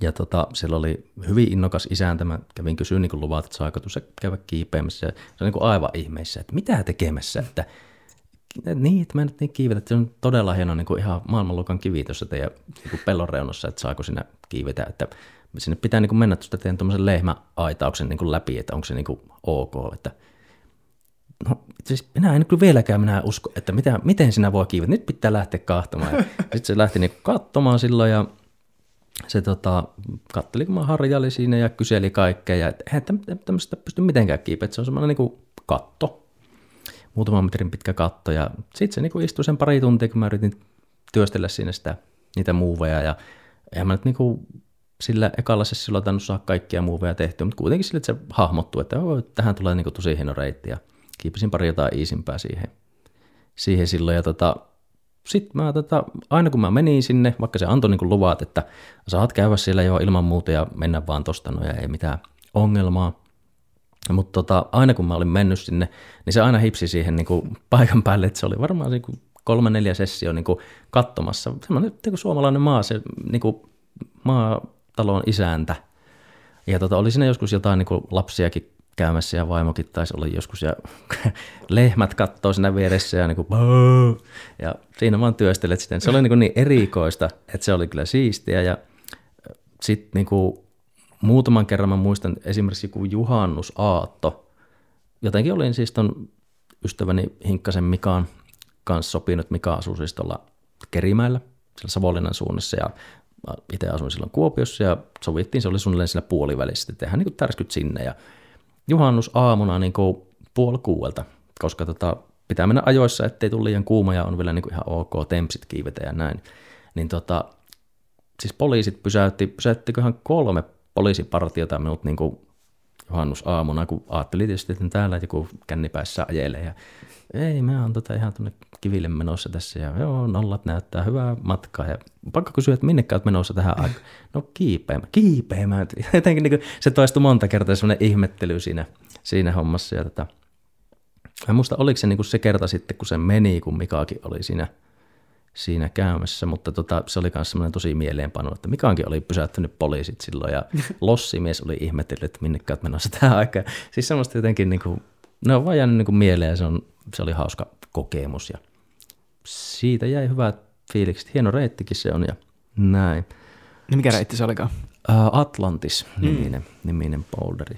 ja tota, siellä oli hyvin innokas isäntä. Mä kävin kysyä niin luvat, että saako tuossa käydä kiipeämässä. Se on niin aivan ihmeissä, että mitä tekemässä. Että, että mä nyt niin kiivetä, että se on todella hieno niin kuin ihan maailmanluokan kivi tuossa teidän niin pellon reunassa, että saako sinä kiivetä. Että sinne pitää niin kuin mennä tuosta teidän tuommoisen lehmäaitauksen niin kuin läpi, että onko se niin kuin ok. Että, no, siis minä en kyllä vieläkään minä usko, että mitä, miten sinä voi kiivetä. Nyt pitää lähteä kahtomaan. *laughs* Sitten se lähti niin katsomaan silloin ja se tota, katteli, kun mä harjaili siinä ja kyseli kaikkea, ja eihän tämmöistä pysty mitenkään kiipeä, se on semmoinen niin katto, muutaman metrin pitkä katto, ja sitten se niin istui sen pari tuntia, kun mä yritin työstellä siinä sitä, niitä muuveja, ja eihän mä nyt niin kuin sillä ekalla sessiolla tainnut saada kaikkia muuveja tehtyä, mutta kuitenkin sille, että se hahmottuu, että oh, tähän tulee niin kuin tosi hieno reitti, ja kiipesin pari jotain iisimpää siihen, siihen silloin, ja tota, sitten mä tota, aina kun mä menin sinne, vaikka se antoi niin luvat, että saat käydä siellä jo ilman muuta ja mennä vaan tosta, no ja ei mitään ongelmaa. Mutta tota, aina kun mä olin mennyt sinne, niin se aina hipsi siihen niin kuin paikan päälle, että se oli varmaan niin kuin kolme neljä sessio niin kuin katsomassa. Semmoinen niin kuin suomalainen maa, se niin kuin maatalon isäntä. Ja tota, oli siinä joskus jotain niin kuin lapsiakin käymässä ja vaimokin taisi olla joskus ja *laughs* lehmät kattoo siinä vieressä ja niin kuin, ja siinä vaan työstelet sitten. Se oli niin, niin erikoista, että se oli kyllä siistiä ja sitten niin kuin muutaman kerran mä muistan esimerkiksi joku juhannusaatto. Jotenkin olin siis ton ystäväni Hinkkasen Mikaan kanssa sopinut, Mika asuu siis tuolla Kerimäellä, siellä Savonlinnan suunnassa ja itse asuin silloin Kuopiossa ja sovittiin, se oli suunnilleen siinä puolivälissä, että tehdään niin tärskyt sinne ja juhannusaamuna niin kuin puoli kuuelta, koska tota, pitää mennä ajoissa, ettei tule liian kuuma ja on vielä niin kuin ihan ok tempsit kiivetä ja näin. Niin tota, siis poliisit pysäytti, pysäyttiköhän kolme poliisipartiota minut niin kuin juhannusaamuna, kun ajattelin tietysti, että täällä joku kännipäissä ajelee ja ei, mä oon tota ihan tuonne kiville menossa tässä ja joo, nollat näyttää hyvää matkaa ja pakko kysyä, että minne olet menossa tähän aikaan? No kiipeämään, kiipeämään. *laughs* Jotenkin niin se toistui monta kertaa semmoinen ihmettely siinä, siinä hommassa ja tota, mä muista, oliko se niin kuin se kerta sitten, kun se meni, kun Mikaakin oli siinä, siinä käymässä, mutta tota, se oli myös semmoinen tosi mieleenpano, että Mikaankin oli pysäyttänyt poliisit silloin ja *laughs* lossimies oli ihmetellyt, että minne olet menossa tähän aikaan. Siis semmoista jotenkin, niin kuin, ne on vaan jäänyt niin kuin mieleen ja se, on, se oli hauska kokemus ja siitä jäi hyvät fiilikset. Hieno reittikin se on ja näin. Niin mikä reitti se olikaan? Atlantis-niminen mm. niminen boulderi.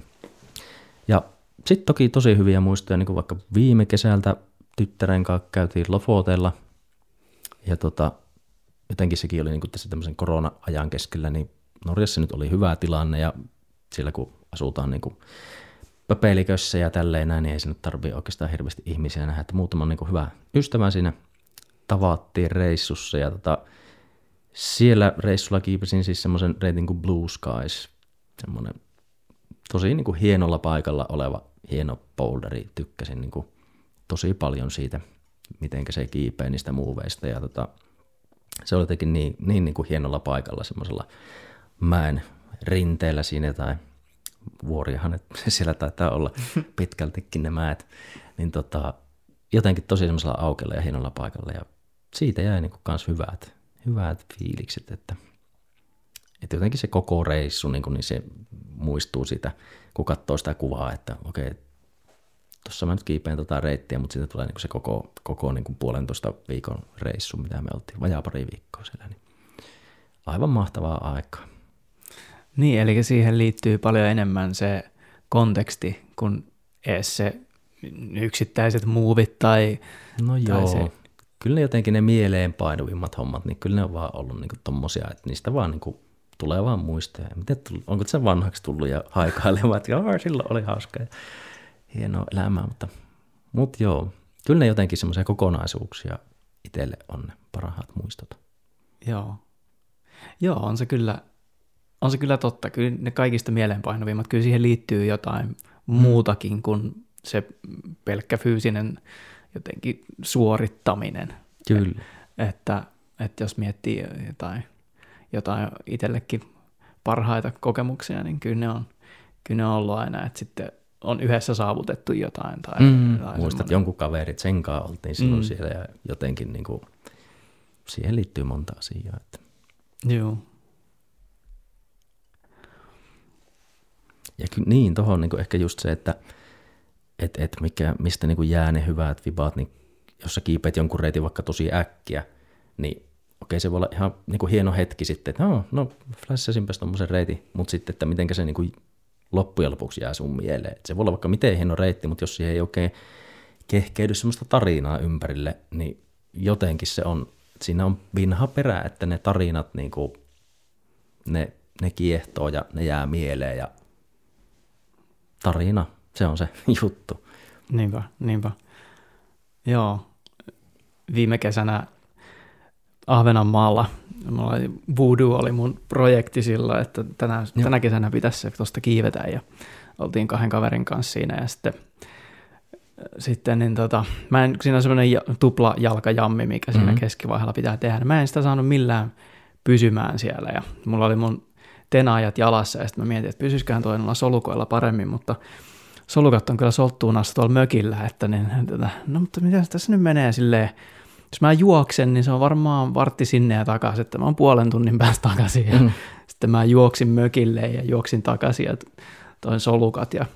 Ja sitten toki tosi hyviä muistoja, niin kuin vaikka viime kesältä tyttären kanssa käytiin Lofotella. Ja tota, jotenkin sekin oli niin kuin tässä tämmöisen korona-ajan keskellä, niin Norjassa nyt oli hyvä tilanne ja siellä kun asutaan niin kuin pöpelikössä ja tälleen näin, niin ei sinne tarvitse oikeastaan hirveästi ihmisiä nähdä, että muutama niin kuin hyvä ystävä siinä tavattiin reissussa ja tota, siellä reissulla kiipesin siis semmoisen reitin kuin Blue Skies, semmoinen tosi niin kuin hienolla paikalla oleva hieno boulderi, tykkäsin niin kuin tosi paljon siitä, miten se kiipee niistä muuveista. Ja tota, se oli jotenkin niin, niin, niin kuin hienolla paikalla semmoisella mäen rinteellä siinä tai vuoriahan, että *laughs* siellä taitaa olla *laughs* pitkältikin ne mäet, niin tota, jotenkin tosi semmoisella aukella ja hienolla paikalla. Ja siitä jäi niin kans hyvät, hyvät fiilikset, että, että jotenkin se koko reissu, niin, kuin, niin se muistuu siitä, kun katsoo sitä kuvaa, että okei, okay, tuossa mä nyt kiipeen tota reittiä, mutta sitten tulee niin se koko, koko niin kuin puolentoista viikon reissu, mitä me oltiin, vajaa pari viikkoa siellä, niin aivan mahtavaa aikaa. Niin, eli siihen liittyy paljon enemmän se konteksti kuin edes se yksittäiset muuvit tai... No tai joo, se... kyllä ne jotenkin ne mieleenpainuvimmat hommat, niin kyllä ne on vaan ollut niin tommosia, että niistä vaan niin kuin tulee vaan muistoja. Miten onko se vanhaksi tullut ja haikailemaan, *laughs* että joo, silloin oli hauska ja hienoa elämää, mutta, mutta joo, kyllä ne jotenkin semmoisia kokonaisuuksia itselle on ne parhaat muistot. Joo. Joo, on se kyllä, on se kyllä totta. Kyllä ne kaikista mieleenpainuvimmat, kyllä siihen liittyy jotain mm. muutakin kuin se pelkkä fyysinen jotenkin suorittaminen. Kyllä. Että, että jos miettii jotain, jotain itsellekin parhaita kokemuksia, niin kyllä ne on, kyllä ne on ollut aina, että sitten on yhdessä saavutettu jotain. Tai, mm, tai muistat jonkun kaverit, sen kanssa oltiin silloin mm. siellä ja jotenkin niin kuin, siihen liittyy monta asiaa. Että. Joo. Ja kyllä niin, tuohon niin ehkä just se, että et, et mikä, mistä niin kuin jää ne hyvät vibat, niin jos sä kiipeät jonkun reitin vaikka tosi äkkiä, niin okei se voi olla ihan niin kuin hieno hetki sitten, että no, no flashasinpäs tuommoisen reitin, mutta sitten, että miten se niin kuin loppujen lopuksi jää sun mieleen. Et se voi olla vaikka miten hieno reitti, mutta jos siihen ei oikein kehkeydy semmoista tarinaa ympärille, niin jotenkin se on, siinä on vinha perä, että ne tarinat niin kuin, ne, ne kiehtoo ja ne jää mieleen ja tarina, se on se *laughs* juttu. Niinpä, niinpä. Joo, viime kesänä Ahvenanmaalla Mulla oli, Voodoo oli mun projekti sillä, että tänä, tänä kesänä pitäisi se tuosta kiivetä ja oltiin kahden kaverin kanssa siinä ja sitten, sitten niin tota, mä en, siinä on semmoinen tupla jalkajammi, mikä siinä mm-hmm. keskivaiheella pitää tehdä. Mä en sitä saanut millään pysymään siellä ja mulla oli mun tenaajat jalassa ja sitten mä mietin, että pysyisiköhän tuo solukoilla paremmin, mutta solukat on kyllä solttuunassa tuolla mökillä, että niin, no mutta mitä tässä nyt menee silleen, jos mä juoksen, niin se on varmaan vartti sinne ja takaisin, että mä oon puolen tunnin päästä takaisin. Ja mm. Sitten mä juoksin mökille ja juoksin takaisin ja toin solukat. Ja...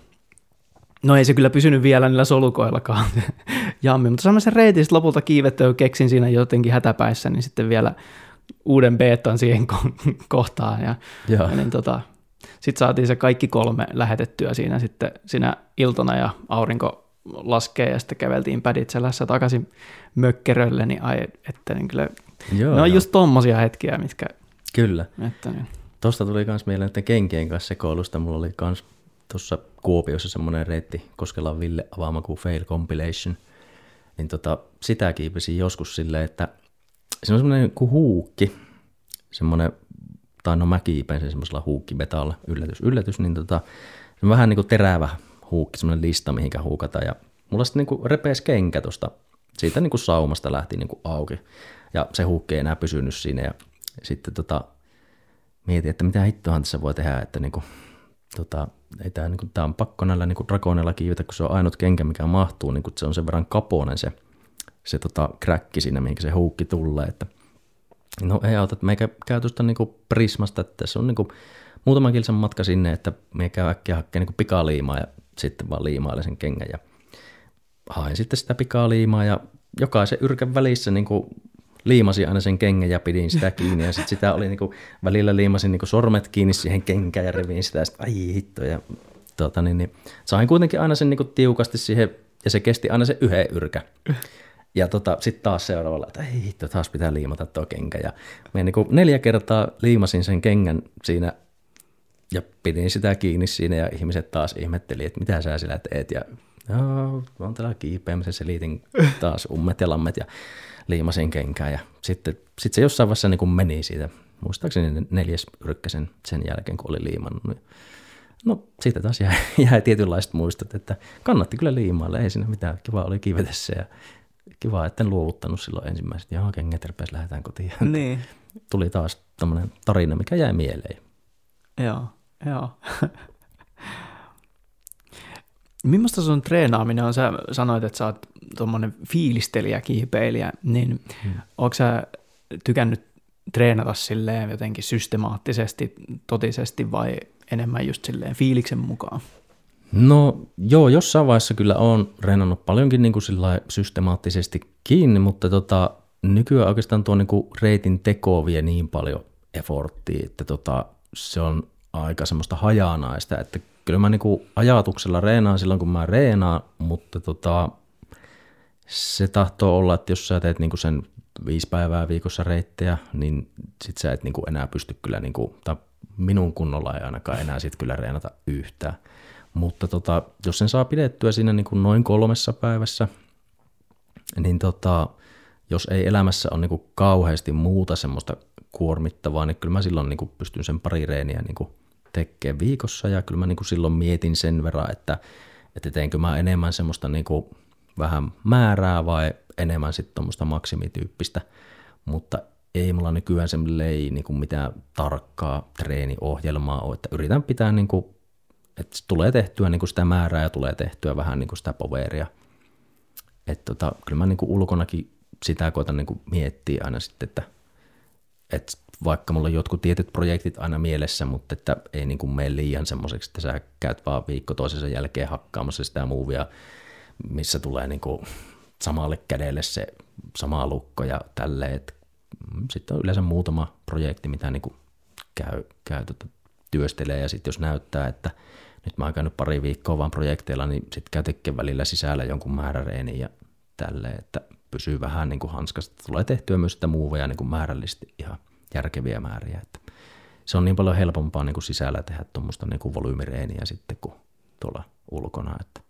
No ei se kyllä pysynyt vielä niillä solukoillakaan, *laughs* jammi, mutta saamme sen reitin sitten lopulta kiivettyä, keksin siinä jotenkin hätäpäissä, niin sitten vielä uuden beetan siihen ko- *laughs* kohtaan. Ja, ja niin tota, sitten saatiin se kaikki kolme lähetettyä siinä sitten siinä iltona ja aurinko laskee ja sitten käveltiin päditselässä takaisin mökkerölle, niin ai, että niin kyllä, Joo, ne on just tommosia hetkiä, mitkä... Kyllä. Että niin. Tuosta tuli myös mieleen, että kenkien kanssa sekoilusta mulla oli myös tuossa Kuopiossa semmoinen reitti Koskelan Ville avaama kuin Fail Compilation, niin tota, sitä kiipesin joskus silleen, että se on semmoinen kuin huukki, semmoinen, tai no mä kiipein sen semmoisella huukkibetalla, yllätys, yllätys, niin tota, se on vähän niin kuin terävä huukki, semmoinen lista, mihinkä huukata. Ja mulla sitten niin repees kenkä tuosta, siitä niin kuin saumasta lähti niin kuin auki. Ja se huukki ei enää pysynyt siinä. Ja sitten tota, mietin, että mitä hittohan tässä voi tehdä, että niin kuin, tota, ei tämä, niin kuin, tämä on pakko näillä niin drakoneilla kiivetä, kun se on ainut kenkä, mikä mahtuu, niin kuin, se on sen verran kaponen se, se tota, kräkki siinä, mihinkä se huukki tulee, että no ei auta, että meikä käy tuosta niin prismasta, että se on niin kuin, muutaman kilsan matka sinne, että me käy äkkiä hakkeen niin pikaliimaa ja sitten vaan liimailin sen kengän ja hain sitten sitä pikaliimaa ja jokaisen yrkän välissä niin kuin liimasin aina sen kengän ja pidin sitä kiinni ja sitten sitä oli niin kuin, välillä liimasin niin kuin sormet kiinni siihen kenkään ja revin sitä ja sitten ai hitto ja tuota, niin, niin, sain kuitenkin aina sen niin kuin tiukasti siihen ja se kesti aina se yhden yrkä. Ja tota, sitten taas seuraavalla, että ei hitto, taas pitää liimata tuo kenkä. Ja mä niin neljä kertaa liimasin sen kengän siinä ja pidin sitä kiinni siinä ja ihmiset taas ihmetteli, että mitä sä siellä teet ja joo, on täällä kiipeämisessä, selitin taas ummet ja lammet ja liimasin kenkää ja sitten sit se jossain vaiheessa niin kuin meni siitä, muistaakseni neljäs rykkäsen sen jälkeen, kun oli liimannut. Niin no siitä taas jäi, *laughs* jäi tietynlaiset muistot, että kannatti kyllä liimailla, ei siinä mitään, kiva oli kivetessä ja kiva, että en luovuttanut silloin ensimmäiset, ja kengät lähdetään kotiin. Niin. Tuli taas tämmöinen tarina, mikä jäi mieleen. Joo, joo. *laughs* Millaista sun treenaaminen on? Sä sanoit, että sä oot tuommoinen fiilistelijä, kiipeilijä, niin hmm. onko sä tykännyt treenata silleen jotenkin systemaattisesti, totisesti vai enemmän just silleen fiiliksen mukaan? No joo, jossain vaiheessa kyllä on reenannut paljonkin niin kuin systemaattisesti kiinni, mutta tota, nykyään oikeastaan tuo niin kuin reitin teko vie niin paljon efforttia, että tota, se on aika semmoista hajanaista, että kyllä mä niin kuin ajatuksella reenaan silloin, kun mä reenaan, mutta tota, se tahtoo olla, että jos sä teet niin kuin sen viisi päivää viikossa reittejä, niin sit sä et niin kuin enää pysty kyllä, niin kuin, tai minun kunnolla ei ainakaan enää sit kyllä reenata yhtään. Mutta tota, jos sen saa pidettyä siinä niin kuin noin kolmessa päivässä, niin tota, jos ei elämässä ole niin kuin kauheasti muuta semmoista kuormittavaa, niin kyllä mä silloin niin kuin pystyn sen pari reeniä niin kuin tekemään viikossa ja kyllä mä niin kuin silloin mietin sen verran, että, että teenkö mä enemmän semmoista niin kuin vähän määrää vai enemmän sitten tuommoista maksimityyppistä, mutta ei mulla nykyään ei niin kuin mitään tarkkaa treeniohjelmaa ole, että yritän pitää niin kuin, että tulee tehtyä niin kuin sitä määrää ja tulee tehtyä vähän niin kuin sitä poveria. Että tota, kyllä mä niin kuin ulkonakin sitä koitan niin kuin miettiä aina sitten, että, että vaikka mulla on jotkut tietyt projektit aina mielessä, mutta että ei niin kuin mene liian semmoiseksi, että sä käyt vaan viikko toisensa jälkeen hakkaamassa sitä muuvia, missä tulee niin kuin samalle kädelle se sama lukko ja tälleen. Mm, sitten on yleensä muutama projekti, mitä niin kuin käy, käy tota, työstelee ja sitten jos näyttää, että nyt mä oon käynyt pari viikkoa vaan projekteilla, niin sitten käy tekemään välillä sisällä jonkun määräreeni ja tälleen, että pysyy vähän niin kuin hanskasta. Tulee tehtyä myös sitä muuveja niin kuin määrällisesti ihan järkeviä määriä. Että se on niin paljon helpompaa niin kuin sisällä tehdä tuommoista niin kuin volyymireeniä sitten kuin tuolla ulkona. Että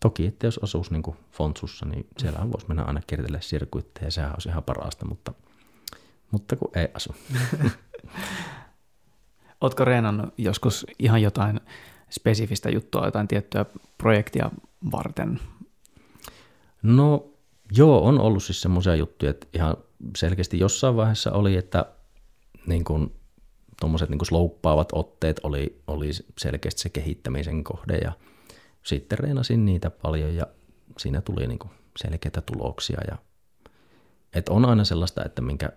toki, että jos asuisi niin kuin Fontsussa, niin siellä voisi mennä aina kiertelle sirkuitteja ja sehän olisi ihan parasta, mutta, mutta kun ei asu. *laughs* Oletko reenannut joskus ihan jotain spesifistä juttua, jotain tiettyä projektia varten? No joo, on ollut siis semmoisia juttuja, että ihan selkeästi jossain vaiheessa oli, että niin kuin, tuommoiset niin slouppaavat otteet oli, oli selkeästi se kehittämisen kohde ja sitten reenasin niitä paljon ja siinä tuli niin kuin selkeitä tuloksia ja et on aina sellaista, että minkä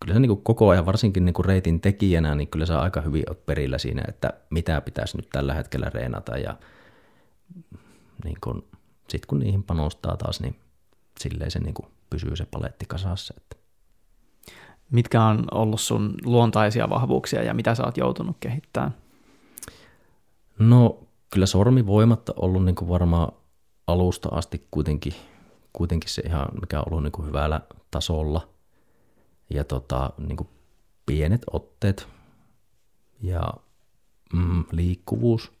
kyllä se niin kuin koko ajan, varsinkin niin kuin reitin tekijänä, niin kyllä saa aika hyvin perillä siinä, että mitä pitäisi nyt tällä hetkellä reenata ja niin sitten kun niihin panostaa taas, niin silleen se niin kuin pysyy se paletti kasassa. Että. Mitkä on ollut sun luontaisia vahvuuksia ja mitä sä oot joutunut kehittämään? No kyllä sormivoimat on ollut niin kuin varmaan alusta asti kuitenkin, kuitenkin se ihan, mikä on ollut niin kuin hyvällä tasolla. Ja tota, niin kuin pienet otteet ja mm, liikkuvuus,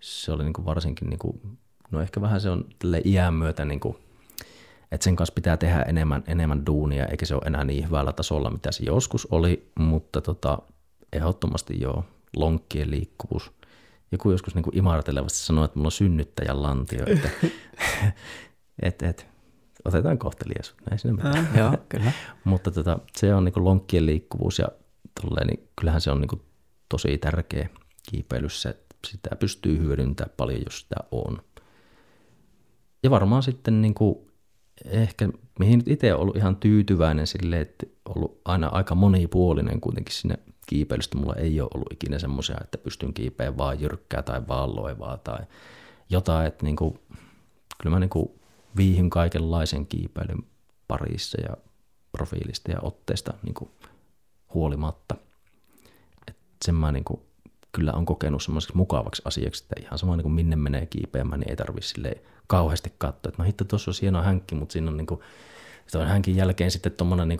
se oli niin kuin varsinkin, niin kuin, no ehkä vähän se on tälle iän myötä niin kuin että sen kanssa pitää tehdä enemmän, enemmän duunia, eikä se ole enää niin hyvällä tasolla, mitä se joskus oli, mutta tota, ehdottomasti joo, lonkkien liikkuvuus. Joku joskus niin imartelevasti sanoi, että mulla on synnyttäjän lantio, että *laughs* et, et, otetaan kohtelias, näin sinne mennään. Äh, joo, kyllä. *laughs* mutta tota, se on niin lonkkien liikkuvuus ja tolleen, niin kyllähän se on niin tosi tärkeä kiipeilyssä, että sitä pystyy hyödyntämään paljon, jos sitä on. Ja varmaan sitten niin kuin ehkä, mihin nyt itse ollut ihan tyytyväinen sille, että ollut aina aika monipuolinen kuitenkin sinne kiipeilystä. Mulla ei ole ollut ikinä semmoisia, että pystyn kiipeämään vaan jyrkkää tai vaan loivaa tai jotain, että niin kuin, kyllä mä niin kuin viihyn kaikenlaisen kiipeilyn parissa ja profiilista ja otteesta niin kuin huolimatta. Et sen mä niin kuin kyllä on kokenut semmoiseksi mukavaksi asiaksi, että ihan sama niin kuin minne menee kiipeämään, niin ei tarvitse kauheasti katsoa, että no hitto, tuossa on hieno hänkki, mutta siinä on niin kuin, on hänkin jälkeen sitten tuommoinen niin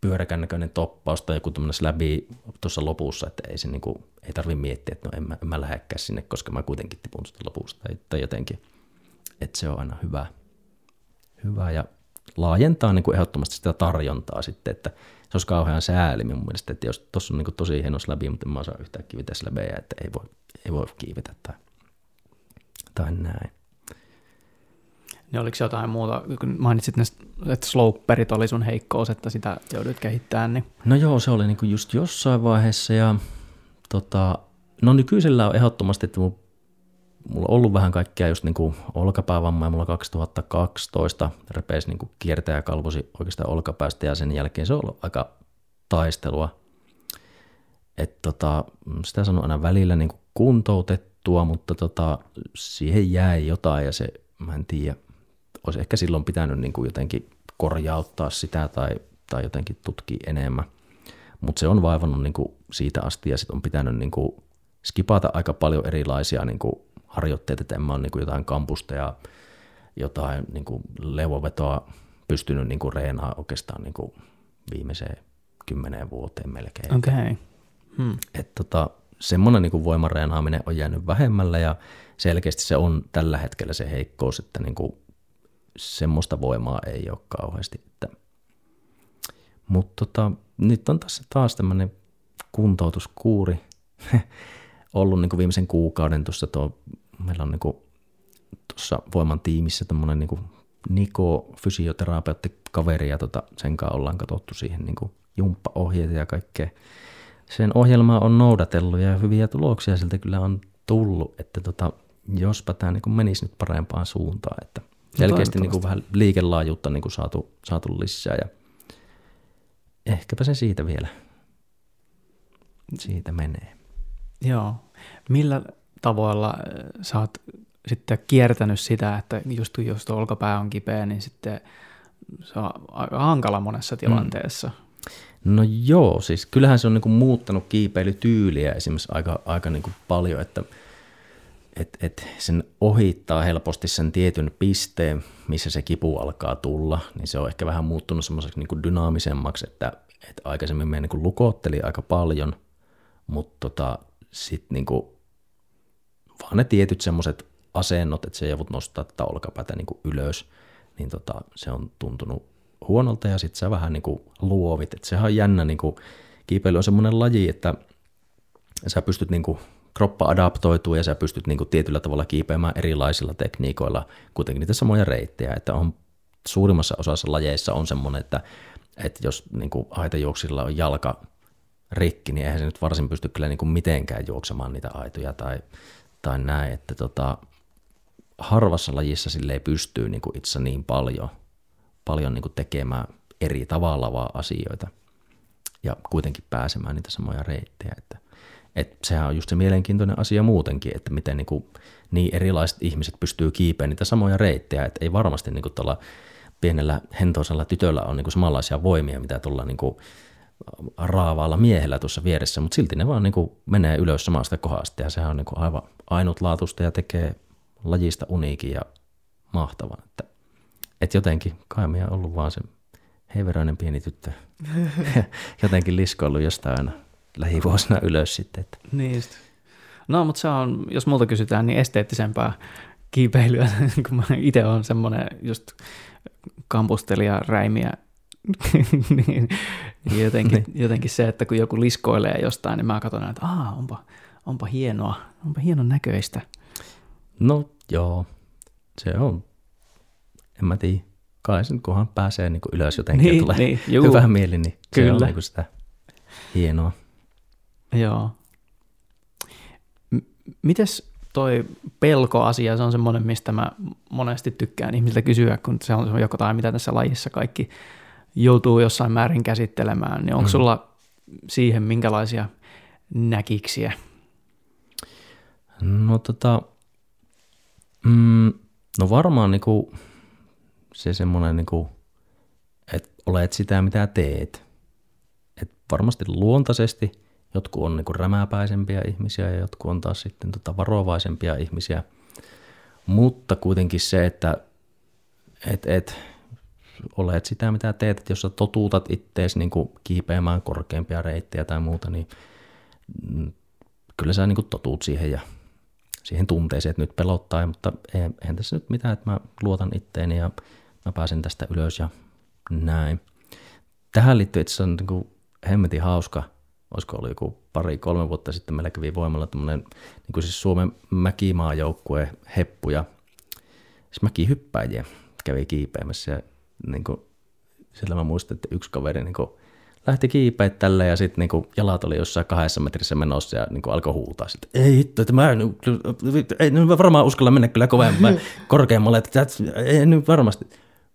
pyöräkän näköinen toppaus tai joku tämmöinen läpi tuossa lopussa, että ei, se niin kuin, ei tarvi miettiä, että no en mä, en mä lähdekään sinne, koska mä kuitenkin tipun sitä lopusta tai, tai jotenkin. Että se on aina hyvä, hyvä ja laajentaa niin kuin ehdottomasti sitä tarjontaa sitten, että se olisi kauhean sääli mun mielestä, että jos tuossa on niin tosi hieno läpi, mutta en mä osaa yhtään kivetä läbejä, että ei voi, ei voi kiivetä tai, tai näin. Niin oliko jotain muuta, kun mainitsit näistä, että sloperit oli sun heikkous, että sitä joudut kehittämään, niin... No joo, se oli niinku just jossain vaiheessa ja tota, no nykyisellä on ehdottomasti, että mulla on ollut vähän kaikkea just niinku olkapäävammaa ja mulla 2012 repeisi niinku kiertäjä kalvosi oikeastaan olkapäästä ja sen jälkeen se on ollut aika taistelua. että tota, sitä sanon aina välillä niinku kuntoutettua, mutta tota, siihen jäi jotain ja se, mä en tiedä, olisi ehkä silloin pitänyt niin kuin jotenkin korjauttaa sitä tai, tai jotenkin tutkia enemmän. Mutta se on vaivannut niin kuin siitä asti ja sitten on pitänyt niin kuin skipata aika paljon erilaisia niin kuin harjoitteita, että en mä ole niin kuin jotain kampusta ja jotain niin kuin levovetoa pystynyt niin kuin reenaa oikeastaan niin kuin viimeiseen kymmeneen vuoteen melkein. Okay. Hmm. Et tota, semmoinen niin voimareenaaminen on jäänyt vähemmällä ja selkeästi se on tällä hetkellä se heikkous, että niin kuin semmoista voimaa ei ole kauheasti. Että. Mutta tota, nyt on tässä taas tämmöinen kuntoutuskuuri *laughs* ollut niin kuin viimeisen kuukauden tuossa tuo, meillä on niin tuossa voiman tiimissä tämmöinen niin Niko fysioterapeutti kaveri ja tota, sen kanssa ollaan katsottu siihen niin kuin jumppaohjeita ja kaikkea. Sen ohjelma on noudatellut ja hyviä tuloksia siltä kyllä on tullut, että tota, jospa tämä niin menisi nyt parempaan suuntaan, että – selkeästi niin kuin vähän liikelaajuutta niin kuin saatu, saatu lisää ja ehkäpä se siitä vielä siitä menee. Joo. Millä tavoilla äh, sä oot sitten kiertänyt sitä, että just jos tuo olkapää on kipeä, niin sitten se on aika hankala monessa mm. tilanteessa. Mm. No joo, siis kyllähän se on niin kuin muuttanut kiipeilytyyliä esimerkiksi aika, aika niin kuin paljon, että – että et sen ohittaa helposti sen tietyn pisteen, missä se kipu alkaa tulla, niin se on ehkä vähän muuttunut semmoiseksi niin dynaamisemmaksi, että, että aikaisemmin me niin lukotteli aika paljon, mutta tota, sitten niin vaan ne tietyt semmoiset asennot, että se joudut nostaa tätä olkapäätä niin ylös, niin tota, se on tuntunut huonolta ja sitten sä vähän niin luovit. että sehän on jännä, niin kuin, kiipeily on semmoinen laji, että sä pystyt niin kuin kroppa adaptoituu ja sä pystyt niin kuin tietyllä tavalla kiipeämään erilaisilla tekniikoilla kuitenkin niitä samoja reittejä, että on suurimmassa osassa lajeissa on semmoinen, että, että jos niin kuin aitajuoksilla on jalka rikki, niin eihän se nyt varsin pysty kyllä niin kuin mitenkään juoksemaan niitä aitoja tai, tai näin, että tota, harvassa lajissa sille pystyy niin kuin itse niin paljon, paljon niin kuin tekemään eri tavalla vaan asioita ja kuitenkin pääsemään niitä samoja reittejä, että et sehän on just se mielenkiintoinen asia muutenkin, että miten niin, kuin, niin erilaiset ihmiset pystyy kiipeämään niitä samoja reittejä, että ei varmasti niin kuin tuolla pienellä hentoisella tytöllä ole niin kuin samanlaisia voimia, mitä tuolla niin kuin raavaalla miehellä tuossa vieressä, mutta silti ne vaan niin kuin menee ylös samasta kohdasta ja sehän on niin kuin aivan ainutlaatuista ja tekee lajista uniikin ja mahtavan. Että, että jotenkin Kaimi on ollut vaan se heiveröinen pieni tyttö. *laughs* jotenkin liskoillut jostain aina lähivuosina ylös sitten. Että. Niin just. No, mutta se on, jos multa kysytään, niin esteettisempää kiipeilyä, *laughs* kun mä itse olen semmoinen just kampustelija, räimiä, *laughs* niin jotenkin, niin. jotenkin se, että kun joku liskoilee jostain, niin mä katson, että Aa, onpa, onpa hienoa, onpa hienon näköistä. No joo, se on, en mä tiedä, kai sen kunhan pääsee niin ylös jotenkin niin, ja tulee niin, hyvä mieli, niin Kyllä. se on niin sitä hienoa. Joo. M- mites toi pelkoasia, se on semmoinen, mistä mä monesti tykkään ihmisiltä kysyä, kun se on joko tai mitä tässä lajissa kaikki joutuu jossain määrin käsittelemään, niin onko mm. sulla siihen minkälaisia näkiksiä? No tota, mm, no varmaan niinku se semmoinen, niinku, että olet sitä mitä teet. Et varmasti luontaisesti – Jotkut on niin rämäpäisempiä ihmisiä ja jotkut on taas sitten tota varovaisempia ihmisiä. Mutta kuitenkin se, että et, et, olet sitä, mitä teet, että jos sä totuutat ittees niin kiipeämään korkeampia reittejä tai muuta, niin mm, kyllä sä niin kuin totuut siihen ja siihen tunteeseen, että nyt pelottaa, mutta eihän tässä nyt mitään, että mä luotan itteeni ja mä pääsen tästä ylös ja näin. Tähän liittyy itse asiassa niin hemmetin hauska, olisiko ollut joku pari-kolme vuotta sitten meillä kävi voimalla tämmöinen niin kuin siis Suomen mäkimaajoukkue heppu ja siis mäkihyppäjiä kävi kiipeämässä ja niin kuin, siellä mä muistan, että yksi kaveri niin kuin, lähti kiipeä tälle ja sitten niin jalat oli jossain kahdessa metrissä menossa ja niin kuin, alkoi huutaa sitten, ei hitto, että mä en, ei nyt varmaan uskalla mennä kyllä kovemmin *laughs* korkeammalle, että ei nyt varmasti.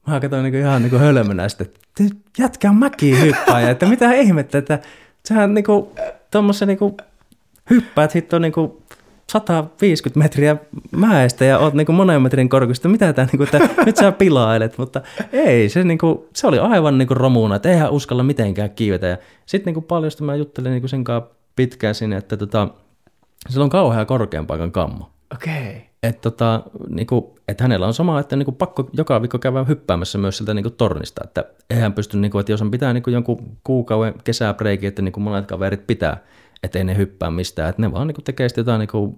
Mä katsoin niin ihan niin hölmönä sitten, että jätkä on mäkihyppääjä, että mitä ihmettä, että sehän niin kuin, tuommoisen niin kuin, hyppäät hitto niin kuin 150 metriä mäestä ja oot niinku monen metrin korkusta, mitä tää niinku, että nyt sä pilailet, mutta ei, se, niinku, se oli aivan niinku romuna, että eihän uskalla mitenkään kiivetä. Ja sitten niinku paljon mä juttelin niinku sen kanssa pitkään sinne, että tota, sillä on kauhean korkean paikan kammo. Okei. Okay. Että tota, niinku, et hänellä on sama, että niinku pakko joka viikko käydä hyppäämässä myös sieltä niinku tornista, että eihän pysty, niinku, että jos on pitää niinku jonkun kuukauden kesäbreiki, että niinku monet kaverit pitää, ettei ne hyppää mistään, että ne vaan niin tekee sitten jotain niin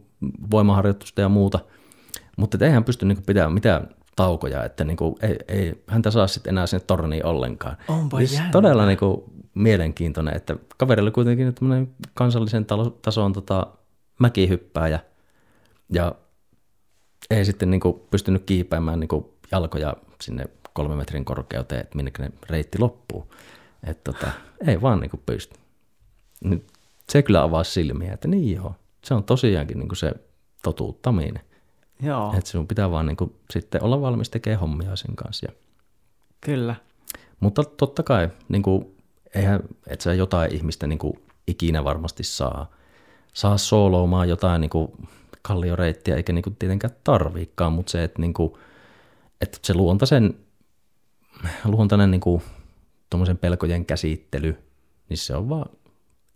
voimaharjoitusta ja muuta, mutta eihän pysty niin pitämään mitään taukoja, että niin kuin, ei, ei häntä saa sitten enää sinne torniin ollenkaan. Onpa siis jännä. Todella niin kuin, mielenkiintoinen, että kaverilla kuitenkin tämmöinen kansallisen tason tota, mäkihyppääjä ja ei sitten niin kuin, pystynyt kiipeämään niin kuin, jalkoja sinne kolme metrin korkeuteen, että minne ne reitti loppuu. Että tota, ei vaan niin kuin, pysty. Nyt se kyllä avaa silmiä, että niin joo, se on tosiaankin niin kuin se totuuttaminen. Joo. Että sinun pitää vaan niin kuin, sitten olla valmis tekemään hommia sen kanssa. Kyllä. Mutta totta kai, niin kuin, eihän, et sä jotain ihmistä niin kuin, ikinä varmasti saa, saa sooloamaan jotain niin kuin, kallioreittiä, eikä niin kuin, tietenkään tarviikaan, mutta se, että, niin kuin, että se luontaisen, luontainen niin kuin, pelkojen käsittely, niin se on vaan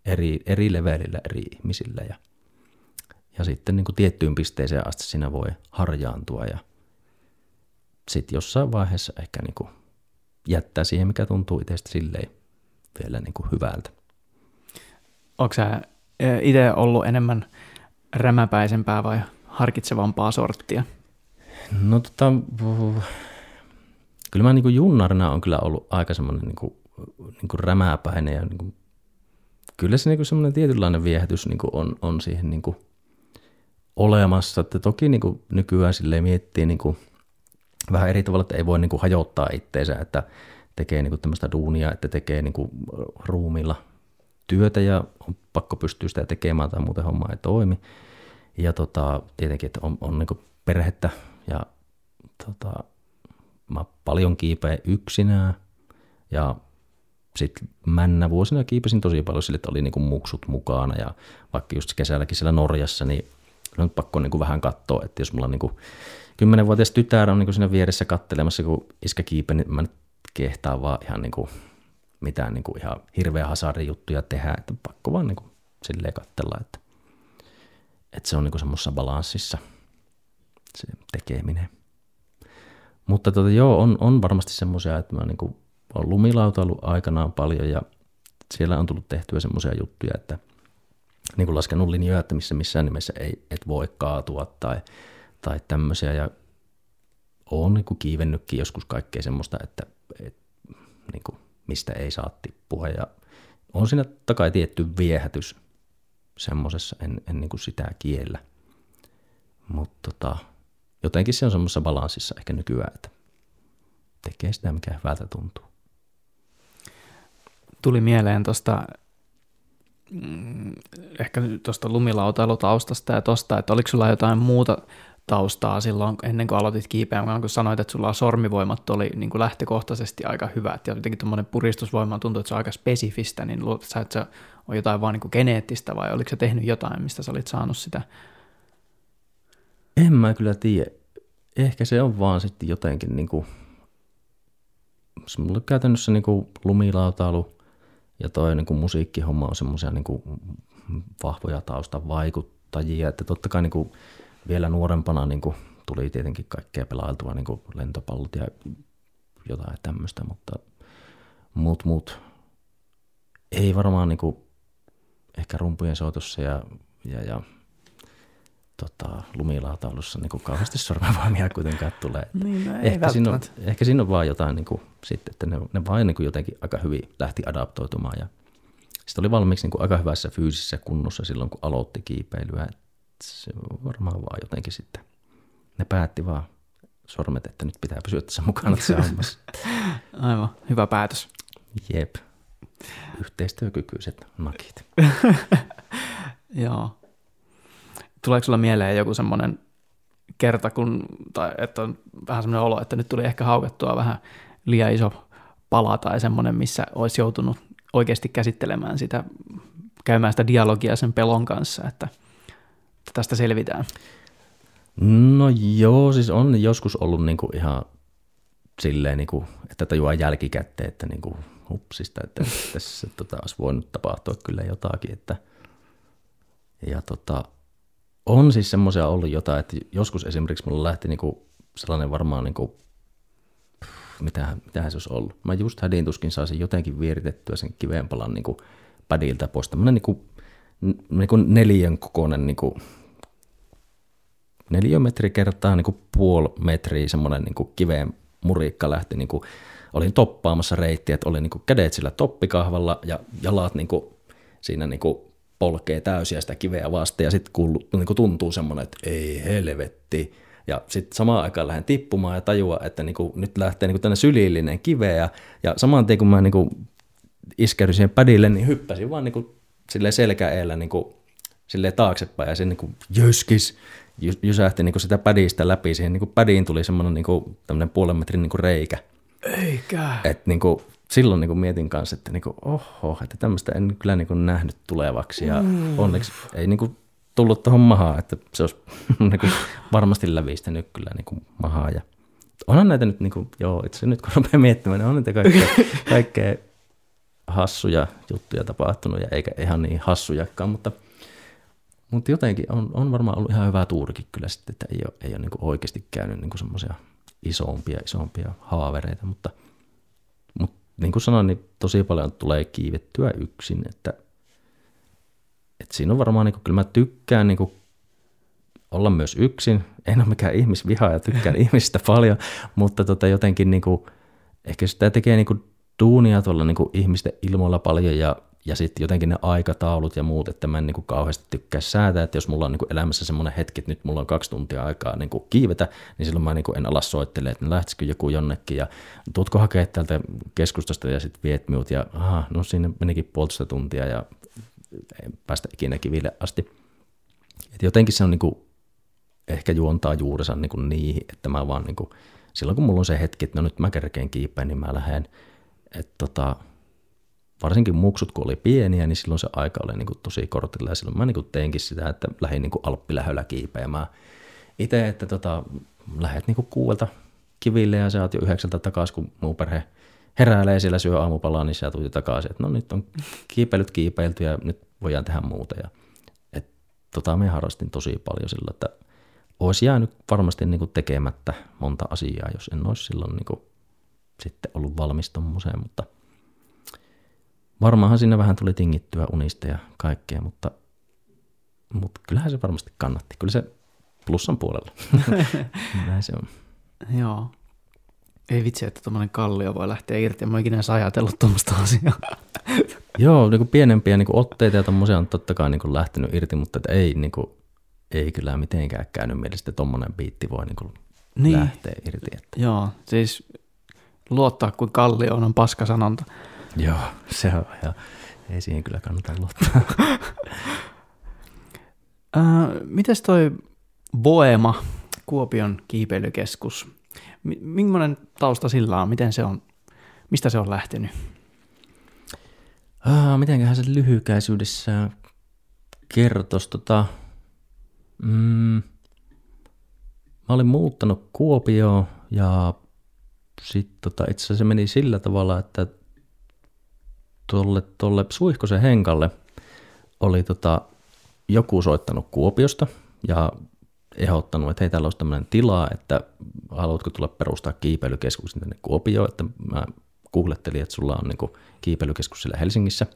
eri, eri levelillä eri ihmisillä ja, ja sitten niin kuin tiettyyn pisteeseen asti siinä voi harjaantua ja sitten jossain vaiheessa ehkä niin kuin jättää siihen, mikä tuntuu itsestä silleen vielä niin kuin hyvältä. Onko sä itse ollut enemmän rämäpäisempää vai harkitsevampaa sorttia? No tota, kyllä mä niin kuin junnarina on kyllä ollut aika semmoinen niin kuin, niin kuin rämäpäinen ja niin kuin kyllä se niin semmoinen tietynlainen viehätys niin on, on siihen niin olemassa. Että toki niin nykyään sille miettii niin vähän eri tavalla, että ei voi niin hajottaa itteensä, että tekee niin tämmöistä duunia, että tekee niin ruumilla työtä ja on pakko pystyä sitä tekemään tai muuten homma ei toimi. Ja tota, tietenkin, että on, on niin perhettä ja tota, mä paljon kiipeä yksinään ja sitten männä vuosina kiipesin tosi paljon sille, että oli niinku muksut mukana ja vaikka just kesälläkin siellä Norjassa, niin on pakko niinku vähän katsoa, että jos mulla on niinku kymmenenvuotias tytär on niinku siinä vieressä kattelemassa, kun iskä kiipe, niin mä nyt kehtaan vaan ihan niinku mitään niinku ihan hirveä juttuja tehdä, että pakko vaan niinku silleen katsella, että, että se on niinku semmoisessa balanssissa se tekeminen. Mutta tota, joo, on, on varmasti semmoisia, että mä niinku on lumilautailu aikanaan paljon ja siellä on tullut tehtyä semmoisia juttuja, että niin kuin laskenut linjoja, että missä missään nimessä ei, et voi kaatua tai, tai tämmöisiä ja on niin kuin kiivennytkin joskus kaikkea semmoista, että, että niin kuin mistä ei saa tippua. Ja on siinä takai tietty viehätys semmoisessa, en, en niin kuin sitä kiellä. Mutta tota, jotenkin se on semmoisessa balanssissa ehkä nykyään, että tekee sitä, mikä hyvältä tuntuu tuli mieleen tuosta mm, ehkä tuosta lumilautailutaustasta ja tuosta, että oliko sulla jotain muuta taustaa silloin ennen kuin aloitit kiipeämään, kun sanoit, että sulla sormivoimat oli niin kuin lähtökohtaisesti aika hyvät ja jotenkin tuommoinen puristusvoima tuntuu, että se on aika spesifistä, niin luulet sä, että se on jotain vaan niin kuin geneettistä vai oliko se tehnyt jotain, mistä sä olit saanut sitä? En mä kyllä tiedä. Ehkä se on vaan sitten jotenkin niin kuin, mulla käytännössä niin kuin lumilautailu ja toi niin kuin musiikkihomma on semmoisia niin vahvoja taustan vaikuttajia, että totta kai niin kuin vielä nuorempana niin kuin tuli tietenkin kaikkea pelailtua, niin kuin lentopallot ja jotain tämmöistä, mutta muut, muut ei varmaan niin kuin, ehkä rumpujen soitossa ja, ja, ja tota, lumilaataulussa niin kuin kauheasti sormenvoimia kuitenkaan tulee. *laughs* Niin, no ehkä, siinä on, ehkä siinä on vaan jotain niin kuin, sitten, että ne, ne vaan niin kuin jotenkin aika hyvin lähti adaptoitumaan ja sitten oli valmiiksi niin kuin aika hyvässä fyysisessä kunnossa silloin, kun aloitti kiipeilyä. Et se varmaan vaan jotenkin sitten, ne päätti vaan sormet, että nyt pitää pysyä tässä mukana tässä *laughs* hommassa. Aivan, hyvä päätös. Jep, yhteistyökykyiset nakit. *laughs* Joo. Tuleeko sulla mieleen joku semmoinen kerta, kun, tai että on vähän semmoinen olo, että nyt tuli ehkä haukettua vähän liian iso pala tai semmoinen, missä olisi joutunut oikeasti käsittelemään sitä, käymään sitä dialogia sen pelon kanssa, että tästä selvitään? No joo, siis on joskus ollut niinku ihan silleen, niinku, että tajuaa jälkikäteen, että niinku, hupsista, että *laughs* tässä tota, olisi voinut tapahtua kyllä jotakin. Että, ja tota, on siis semmoisia ollut jotain, että joskus esimerkiksi mulla lähti niinku sellainen varmaan, niinku, mitähän, mitähän se olisi ollut. Mä just hädin tuskin saisin jotenkin vieritettyä sen kiveenpalan niinku padilta pois. Tämmöinen niinku, niinku neljän kokoinen niinku, neliömetri kertaa niinku puoli metriä semmoinen niinku kiveen murikka lähti niinku olin toppaamassa reittiä, että oli niinku kädet sillä toppikahvalla ja jalat niinku siinä niinku polkee täysiä sitä kiveä vasten ja sitten niinku tuntuu semmoinen, että ei helvetti. Ja sitten samaan aikaan lähden tippumaan ja tajua, että niinku, nyt lähtee niinku tänne sylillinen kiveä ja saman tien kun mä niinku iskäydyin siihen padille, niin hyppäsin vaan niinku silleen selkäeellä niinku, silleen taaksepäin ja se niinku jöskis jysähti niinku sitä padista läpi. Siihen niinku padiin tuli semmoinen niinku, puolen metrin niinku reikä. Eikä. Et niin kuin, silloin niin kuin mietin kanssa, että niin kuin, oho, että tämmöistä en kyllä niin kuin nähnyt tulevaksi. Ja mm. onneksi ei niin kuin tullut tuohon mahaan, että se olisi *laughs* niin kuin varmasti lävistänyt kyllä niin kuin mahaa. Ja onhan näitä nyt, niin kuin, joo, itse nyt kun rupeaa miettimään, niin on näitä kaikkea, *laughs* kaikkea hassuja juttuja tapahtunut ja eikä ihan niin hassujakaan, mutta, mutta jotenkin on, on varmaan ollut ihan hyvä tuurikin kyllä sitten, että ei ole, ei ole niin kuin oikeasti käynyt niin semmoisia – isompia, isompia haavereita, mutta, mutta niin kuin sanoin, niin tosi paljon tulee kiivettyä yksin, että, että siinä on varmaan, niin kuin, kyllä mä tykkään niin kuin, olla myös yksin, en ole mikään ihmisviha ja tykkään *laughs* ihmistä paljon, mutta tota, jotenkin niin kuin, ehkä sitä tekee niin kuin, duunia tuolla niin kuin, ihmisten ilmoilla paljon ja ja sitten jotenkin ne aikataulut ja muut, että mä en niin kuin kauheasti tykkää säätää, että jos mulla on niin kuin elämässä semmoinen hetki, että nyt mulla on kaksi tuntia aikaa niin kuin kiivetä, niin silloin mä niin kuin en ala soittele, että lähtisikö joku jonnekin ja tuutko hakea täältä keskustasta ja sitten viet minut ja aha, no siinä menikin puolitoista tuntia ja en päästä ikinä kiville asti. Et jotenkin se on niin kuin, ehkä juontaa juurensa niin kuin niihin, että mä vaan niin kuin, silloin kun mulla on se hetki, että no nyt mä kerkeen kiipeen, niin mä lähden. Että tota, varsinkin muksut, kun oli pieniä, niin silloin se aika oli niin kuin tosi kortilla. Ja silloin mä niin kuin teinkin sitä, että lähdin niin alppilähöllä kiipeämään. Itse, että tota, lähdet niin kuuelta kiville ja sä oot jo yhdeksältä takaisin, kun muu perhe heräilee siellä syö aamupalaa, niin sä tulit takaisin, että no nyt on kiipeilyt kiipeilty ja nyt voidaan tehdä muuta. Ja, et, tota, me harrastin tosi paljon sillä, että olisi jäänyt varmasti niin kuin tekemättä monta asiaa, jos en olisi silloin niin kuin, sitten ollut valmis tommoseen, mutta – varmaanhan siinä vähän tuli tingittyä unista ja kaikkea, mutta, mutta kyllähän se varmasti kannatti. Kyllä se plussan puolella. *laughs* Näin se on. Joo. Ei vitsi, että tuommoinen kallio voi lähteä irti. En mä ikinä edes ajatellut tuommoista asiaa. *laughs* Joo, niin kuin pienempiä niin kuin otteita ja tuommoisia on totta kai niin kuin lähtenyt irti, mutta että ei, niin kuin, ei kyllä mitenkään käynyt mielestä, että tuommoinen biitti voi niin kuin niin. lähteä irti. Että. Joo, siis luottaa kuin kallio on paska sanonta. Joo, se on ja ei siihen kyllä kannata luottaa. *laughs* äh, mites toi Voema, Kuopion kiipeilykeskus, millainen tausta sillä on, miten se on, mistä se on lähtenyt? Ah, mitenköhän se lyhykäisyydessä kertoisi tota, mm, mä olin muuttanut Kuopioon ja sitten tota, itse asiassa se meni sillä tavalla, että tuolle, tuolle Suihkosen Henkalle oli tota, joku soittanut Kuopiosta ja ehdottanut, että hei, täällä olisi tämmöinen tila, että haluatko tulla perustaa kiipeilykeskuksen tänne Kuopioon, että mä googlettelin, että sulla on niin kiipeilykeskus siellä Helsingissä.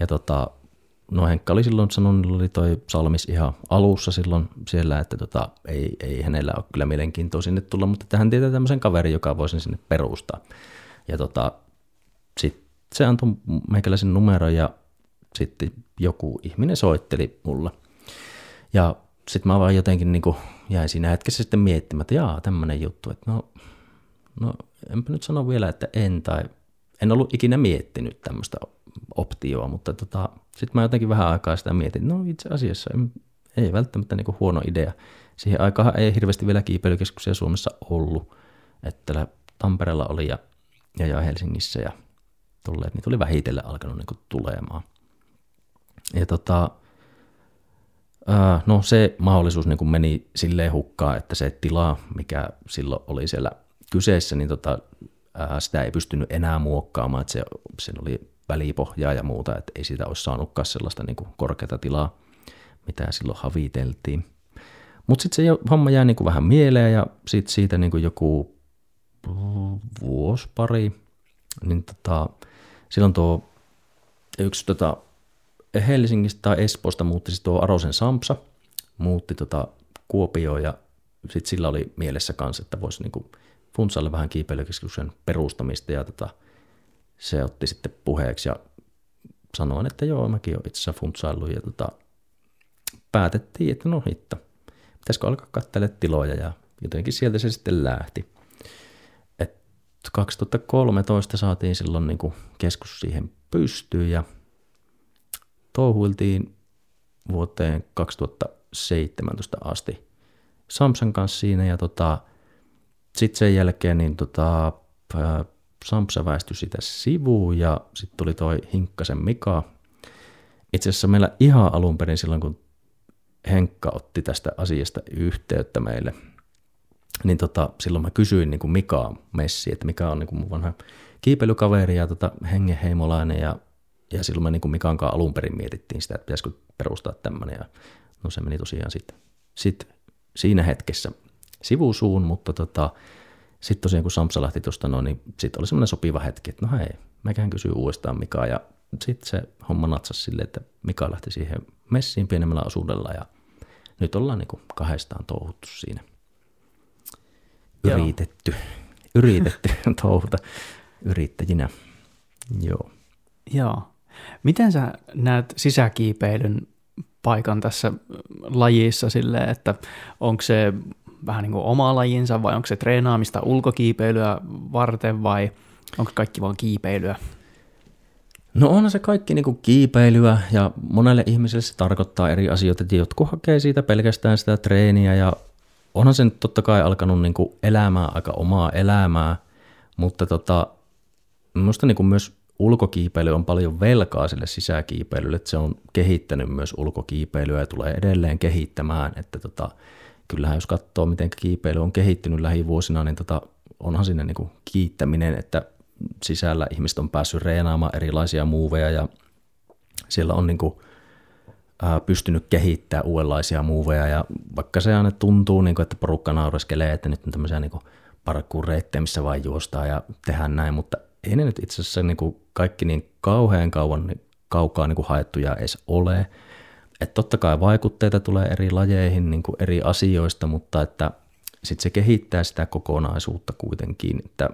Ja tota, no Henkka oli silloin sanonut, oli toi Salmis ihan alussa silloin siellä, että tota, ei, ei hänellä ole kyllä mielenkiintoa sinne tulla, mutta että hän tietää tämmöisen kaverin, joka voisi sinne perustaa. Ja tota, sitten se antoi meikäläisen numeron ja sitten joku ihminen soitteli mulle. Ja sitten mä vaan jotenkin niin kuin jäin siinä hetkessä sitten miettimään, että jaa, tämmöinen juttu, että no, no enpä nyt sano vielä, että en tai en ollut ikinä miettinyt tämmöistä optioa, mutta tota, sitten mä jotenkin vähän aikaa sitä mietin, no itse asiassa ei välttämättä niin huono idea. Siihen aikaan ei hirveästi vielä kiipeilykeskuksia Suomessa ollut, että Tampereella oli ja, ja, ja Helsingissä ja tulleet, niin tuli vähitellen alkanut niin tulemaan. Ja tota, no se mahdollisuus niin meni silleen hukkaan, että se tila, mikä silloin oli siellä kyseessä, niin tota, sitä ei pystynyt enää muokkaamaan, että se, oli välipohjaa ja muuta, että ei siitä olisi saanutkaan sellaista niin korkeata tilaa, mitä silloin haviteltiin. Mutta sitten se homma jää niin vähän mieleen ja sitten siitä niin joku vuosi pari, niin tota, silloin tuo yksi tota, Helsingistä tai Espoosta muutti siis tuo Arosen Sampsa, muutti tota Kuopioon ja sitten sillä oli mielessä kanssa, että voisi niinku funtsailla vähän kiipeilykeskuksen perustamista ja tota, se otti sitten puheeksi ja sanoin, että joo, mäkin olen itse asiassa funtsaillut ja tota, päätettiin, että no hitto, pitäisikö alkaa katsella tiloja ja jotenkin sieltä se sitten lähti. Et 2013 saatiin silloin niin kuin keskus siihen pystyyn ja touhuiltiin vuoteen 2017 asti Samsan kanssa siinä ja tota, sitten sen jälkeen niin tota, Sampsa väistyi sitä sivuun ja sitten tuli toi Hinkkasen Mika. Itse asiassa meillä ihan alun perin silloin, kun Henkka otti tästä asiasta yhteyttä meille, niin tota, silloin mä kysyin niin kuin Mikaa Messi, että mikä on niin kuin mun vanha kiipeilykaveri ja tota, hengenheimolainen ja ja silloin me niin kuin Mikan kanssa alun perin mietittiin sitä, että pitäisikö perustaa tämmöinen. Ja no se meni tosiaan sitten sit siinä hetkessä sivusuun, mutta tota, sitten tosiaan kun Samsa lähti tuosta noin, niin sitten oli semmoinen sopiva hetki, että no hei, mäkään kysyy uudestaan Mikaa. Ja sitten se homma natsasi silleen, että Mika lähti siihen messiin pienemmällä osuudella ja nyt ollaan niin kuin kahdestaan touhuttu siinä. Yritetty, Joo. yritetty *laughs* touhuta yrittäjinä. Joo. Joo. Miten sä näet sisäkiipeilyn paikan tässä lajissa silleen, että onko se vähän niin kuin oma lajinsa vai onko se treenaamista ulkokiipeilyä varten vai onko kaikki vaan kiipeilyä? No on se kaikki niin kuin kiipeilyä ja monelle ihmiselle se tarkoittaa eri asioita, että jotkut hakee siitä pelkästään sitä treeniä ja onhan se nyt totta kai alkanut niin kuin elämää aika omaa elämää, mutta tota, minusta niin kuin myös ulkokiipeily on paljon velkaa sille sisäkiipeilylle, että se on kehittänyt myös ulkokiipeilyä ja tulee edelleen kehittämään, että tota, kyllähän jos katsoo, miten kiipeily on kehittynyt lähivuosina, niin tota, onhan sinne niin kuin kiittäminen, että sisällä ihmiset on päässyt reenaamaan erilaisia muuveja ja siellä on niin kuin, pystynyt kehittämään uudenlaisia muuveja ja vaikka se aina tuntuu, niin kuin, että porukka naureskelee, että nyt on tämmöisiä niin parkkuureittejä, missä vain juostaan ja tehdään näin, mutta ei ne nyt itse asiassa niin kuin kaikki niin kauhean kauan niin kaukaa niin kuin haettuja edes ole. Että totta kai vaikutteita tulee eri lajeihin niin kuin eri asioista, mutta että sitten se kehittää sitä kokonaisuutta kuitenkin. Että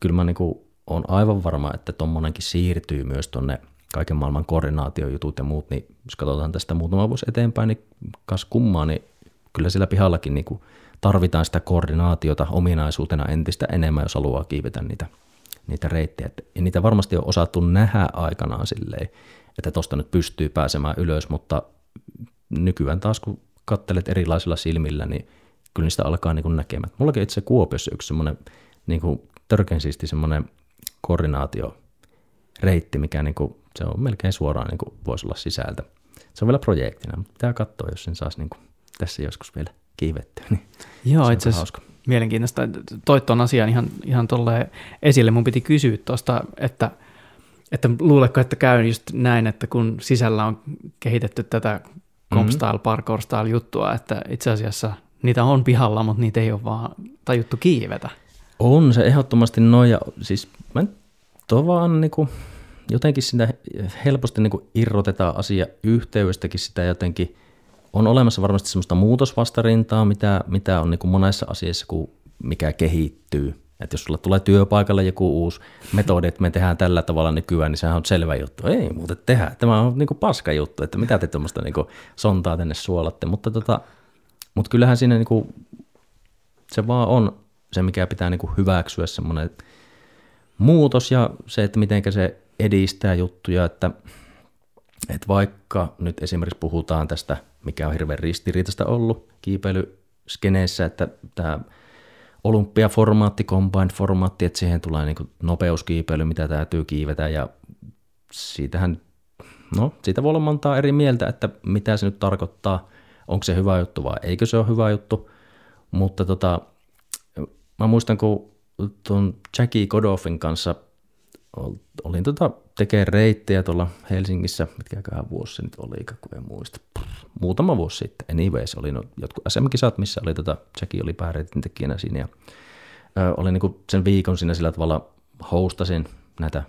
kyllä mä niin kuin on aivan varma, että tuommoinenkin siirtyy myös tuonne kaiken maailman koordinaatiojutut ja muut, niin jos katsotaan tästä muutama vuosi eteenpäin, niin kas kummaa, niin kyllä sillä pihallakin niin kuin tarvitaan sitä koordinaatiota ominaisuutena entistä enemmän, jos haluaa kiivetä niitä niitä reittejä. Ja niitä varmasti on osattu nähdä aikanaan silleen, että tosta nyt pystyy pääsemään ylös, mutta nykyään taas kun kattelet erilaisilla silmillä, niin kyllä niistä alkaa niin näkemään. Mullakin itse Kuopiossa yksi semmoinen niin törkeän siisti semmoinen koordinaatio reitti, mikä niin kuin, se on melkein suoraan niin kuin voisi olla sisältä. Se on vielä projektina, mutta pitää katsoa, jos sen saisi niin kuin tässä joskus vielä kiivettyä. Niin Joo, itse asiassa mielenkiintoista. Toit tuon asian ihan, ihan tolleen esille. Mun piti kysyä tuosta, että, että luuletko, että käy just näin, että kun sisällä on kehitetty tätä compstyle, parkour style juttua, että itse asiassa niitä on pihalla, mutta niitä ei ole vaan tajuttu kiivetä. On se ehdottomasti noin, ja siis mä tuo vaan niinku, jotenkin sitä helposti niinku irrotetaan asia yhteydestäkin sitä jotenkin, on olemassa varmasti semmoista muutosvastarintaa, mitä, mitä on niinku monessa asiassa, kun mikä kehittyy. Että jos sulla tulee työpaikalle joku uusi metodi, että me tehdään tällä tavalla nykyään, niin sehän on selvä juttu. Ei muuten tehdä. Tämä on niinku paska juttu, että mitä te tuommoista niinku sontaa tänne suolatte. Mutta, tota, mutta kyllähän siinä niinku, se vaan on se, mikä pitää niinku hyväksyä semmoinen muutos ja se, että miten se edistää juttuja, että, että vaikka nyt esimerkiksi puhutaan tästä, mikä on hirveän ristiriitaista ollut kiipeilyskeneessä, että tämä olympiaformaatti, combined-formaatti, että siihen tulee niin nopeuskiipeily, mitä täytyy kiivetä ja siitähän, no siitä voi olla montaa eri mieltä, että mitä se nyt tarkoittaa, onko se hyvä juttu vai eikö se ole hyvä juttu, mutta tota, mä muistan, kun tuon Jackie Godoffin kanssa olin tota, tekemään reittejä tuolla Helsingissä, mitkäköhän vuosi se nyt oli, kun en muista. Muutama vuosi sitten, anyways, oli no, jotkut SM-kisat, missä oli tota, Jackie oli pääreitin tekijänä siinä ja ö, oli niinku sen viikon siinä sillä tavalla hostasin näitä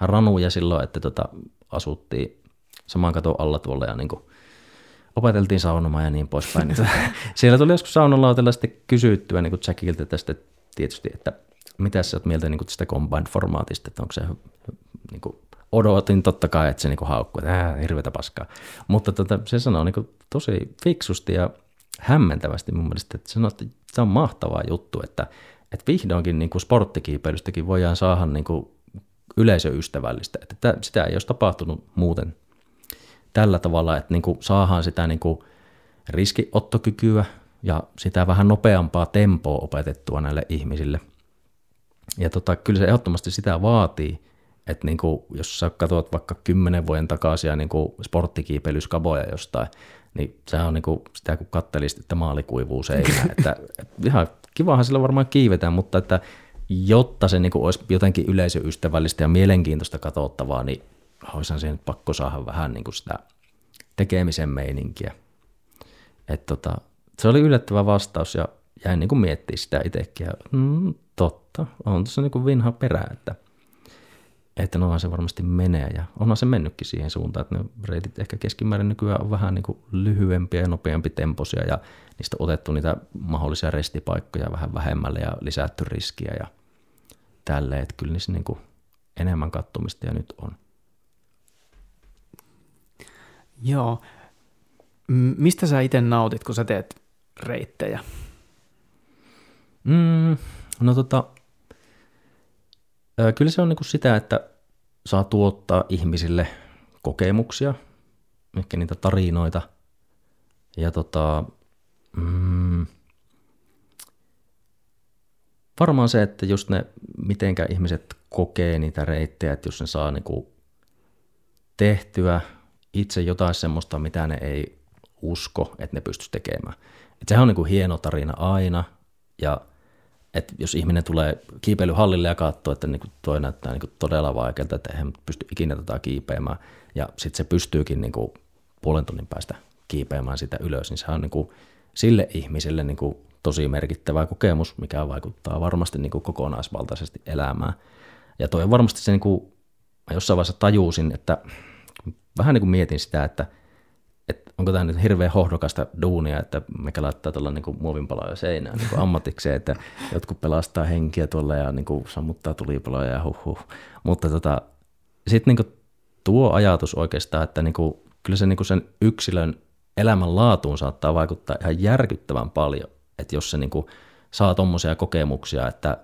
ranuja silloin, että tota, asuttiin saman katon alla tuolla ja niinku, opeteltiin saunomaan ja niin poispäin. Niin *laughs* siellä tuli joskus saunalautella sitten kysyttyä niin Jackilta tästä tietysti, että mitä sä oot mieltä niin tästä combined-formaatista, että onko se niin kuin, odotin totta kai, että se niin haukkuu, että äh, hirveätä paskaa. Mutta tota, se sanoo niin kuin, tosi fiksusti ja hämmentävästi mun mielestä, että sanoo, että se on mahtava juttu, että, että vihdoinkin niin kuin sporttikiipeilystäkin voidaan saada niin kuin yleisöystävällistä, että sitä ei olisi tapahtunut muuten tällä tavalla, että niin kuin saadaan sitä niin kuin riskiottokykyä ja sitä vähän nopeampaa tempoa opetettua näille ihmisille – ja tota, kyllä se ehdottomasti sitä vaatii, että niin kuin, jos sä katsot vaikka kymmenen vuoden takaisin niin sporttikiipeilyskaboja jostain, niin se on niin kuin sitä, kun kattelisit, että maali kuivuu seinään. että, että ihan kivahan sillä varmaan kiivetään, mutta että jotta se niin kuin olisi jotenkin yleisöystävällistä ja mielenkiintoista katsottavaa, niin olisihan siihen pakko saada vähän niin kuin sitä tekemisen meininkiä. Et tota, se oli yllättävä vastaus ja jäin niin kuin miettimään sitä itsekin. Ja, mm, totta, on tuossa niin vinha perä, että, että noin se varmasti menee ja onhan se mennytkin siihen suuntaan, että ne reitit ehkä keskimäärin nykyään on vähän niin kuin lyhyempiä ja nopeampi temposia ja niistä on otettu niitä mahdollisia restipaikkoja vähän vähemmälle ja lisätty riskiä ja tälleen, että kyllä niissä niin kuin enemmän kattomista ja nyt on. Joo. Mistä sä itse nautit, kun sä teet reittejä? Mm, no tota, kyllä se on niinku sitä, että saa tuottaa ihmisille kokemuksia, ehkä niitä tarinoita. Ja tota, mm, varmaan se, että just ne, mitenkä ihmiset kokee niitä reittejä, että jos ne saa niinku tehtyä itse jotain semmoista, mitä ne ei usko, että ne pystyisi tekemään. Et sehän on niinku hieno tarina aina, ja että jos ihminen tulee kiipeilyhallille ja katsoo, että niin tuo näyttää niin todella vaikealta, että eihän pysty ikinä tätä kiipeämään, ja sitten se pystyykin niin kuin puolen tunnin päästä kiipeämään sitä ylös, niin se on niin kuin sille ihmiselle niin kuin tosi merkittävä kokemus, mikä vaikuttaa varmasti niin kuin kokonaisvaltaisesti elämään. Ja toi on varmasti se, niin kuin, mä jossain vaiheessa tajusin, että vähän niin kuin mietin sitä, että – onko tämä nyt hirveän hohdokasta duunia, että mikä laittaa tuolla niin muovinpaloja seinään niin ammatikseen, että jotkut pelastaa henkiä tuolla ja niin kuin sammuttaa tulipaloja ja huh, huh. Mutta tota, sitten niin tuo ajatus oikeastaan, että niin kuin, kyllä se niin kuin sen yksilön elämän laatuun saattaa vaikuttaa ihan järkyttävän paljon, että jos se niin kuin saa tuommoisia kokemuksia, että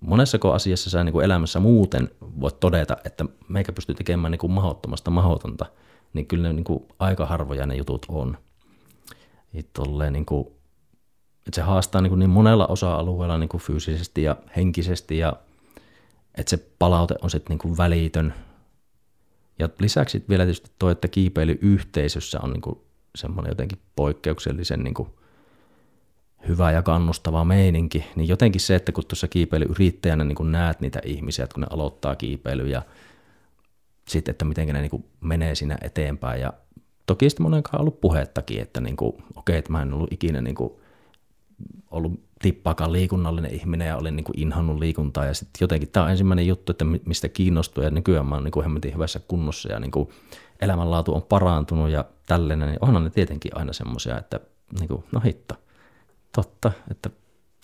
monessako asiassa sä niin kuin elämässä muuten voit todeta, että meikä pystyy tekemään niin kuin mahdottomasta mahdotonta – niin kyllä ne niin kuin, aika harvoja ne jutut on. Tolleen, niin kuin, että se haastaa niin, kuin niin monella osa-alueella niin kuin fyysisesti ja henkisesti ja että se palaute on sitten niin kuin välitön. Ja lisäksi vielä tietysti tuo, että kiipeilyyhteisössä on niin kuin semmoinen jotenkin poikkeuksellisen niin kuin hyvä ja kannustava meininki, niin jotenkin se, että kun tuossa kiipeilyyrittäjänä niin näet niitä ihmisiä, että kun ne aloittaa kiipeilyä sitten, että miten ne niin kuin menee siinä eteenpäin. Ja toki sitten monenkaan ollut puhettakin, että niin kuin, okei, että mä en ollut ikinä niin kuin, ollut tippaakaan liikunnallinen ihminen ja olin niin kuin inhannut liikuntaa. Ja sitten jotenkin tämä on ensimmäinen juttu, että mistä kiinnostuu. Ja nykyään mä oon niin kuin hemmetin hyvässä kunnossa ja niin kuin elämänlaatu on parantunut ja tällainen, niin onhan ne tietenkin aina semmoisia, että niin kuin, no hitto, totta, että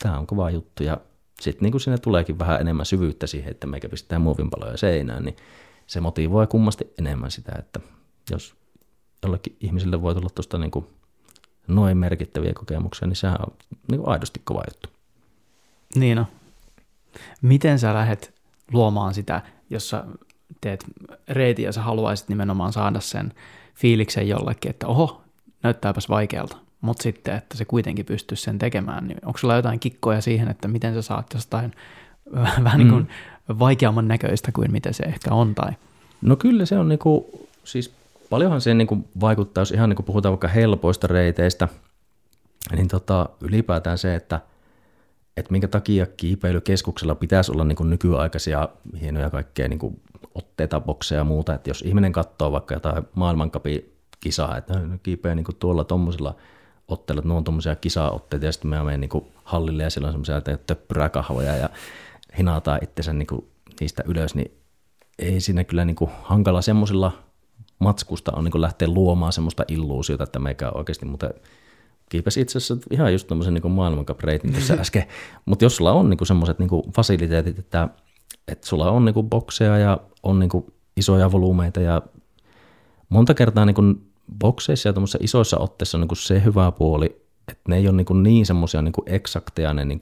tämä on kova juttu. Ja sitten niin sinne tuleekin vähän enemmän syvyyttä siihen, että meikä pistää muovinpaloja seinään, niin se motivoi kummasti enemmän sitä, että jos jollekin ihmisille voi tulla tuosta niin kuin noin merkittäviä kokemuksia, niin sehän on niin kuin aidosti kova juttu. Niin on. Miten sä lähdet luomaan sitä, jos sä teet reitin ja sä haluaisit nimenomaan saada sen fiiliksen jollekin, että oho, näyttääpäs vaikealta, mutta sitten, että se kuitenkin pystyisi sen tekemään, niin onko sulla jotain kikkoja siihen, että miten sä saat jostain *laughs* vähän niin kuin mm. Vaikeamman näköistä kuin mitä se ehkä on? Tai? No kyllä se on niin kuin, siis paljonhan se niin kuin vaikuttaa, jos ihan niin kuin puhutaan vaikka helpoista reiteistä, niin tota, ylipäätään se, että, että minkä takia kiipeilykeskuksella pitäisi olla niin nykyaikaisia hienoja kaikkea niin otteita, bokseja ja muuta, että jos ihminen katsoo vaikka jotain maailmankapin kisaa, että no, kiipeä niin tuolla tuommoisilla otteilla, että ne on tuommoisia kisaotteita ja sitten mä menen niin hallille ja siellä on semmoisia töppyräkahvoja ja hinataan itsensä niin kuin niistä ylös, niin ei siinä kyllä niin kuin hankala semmoisilla matskusta on niin lähteä luomaan semmoista illuusiota, että meikä oikeasti mutta kiipesi itse asiassa ihan just tämmöisen niin maailmancup-reitin tässä *laughs* äsken. Mutta jos sulla on niin semmoiset niin fasiliteetit, että, että sulla on niin bokseja ja on niin isoja volyymeita ja monta kertaa niin bokseissa ja isoissa otteissa on niin se hyvä puoli, että ne ei ole niin, niin semmoisia niin eksakteja ne niin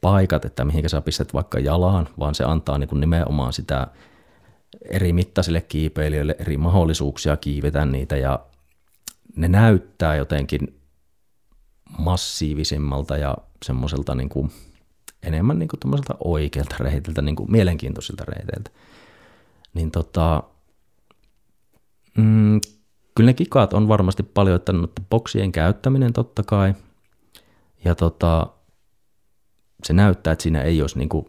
paikat, että mihinkä sä pistät vaikka jalaan, vaan se antaa niin nimenomaan sitä eri mittaisille kiipeilijöille eri mahdollisuuksia kiivetä niitä ja ne näyttää jotenkin massiivisemmalta ja semmoiselta niin kuin enemmän niin kuin oikealta reitiltä, niin kuin mielenkiintoisilta reiteiltä. Niin tota, mm, kyllä ne kikat on varmasti paljon, että boksien käyttäminen totta kai, ja tota, se näyttää, että siinä ei olisi niin kuin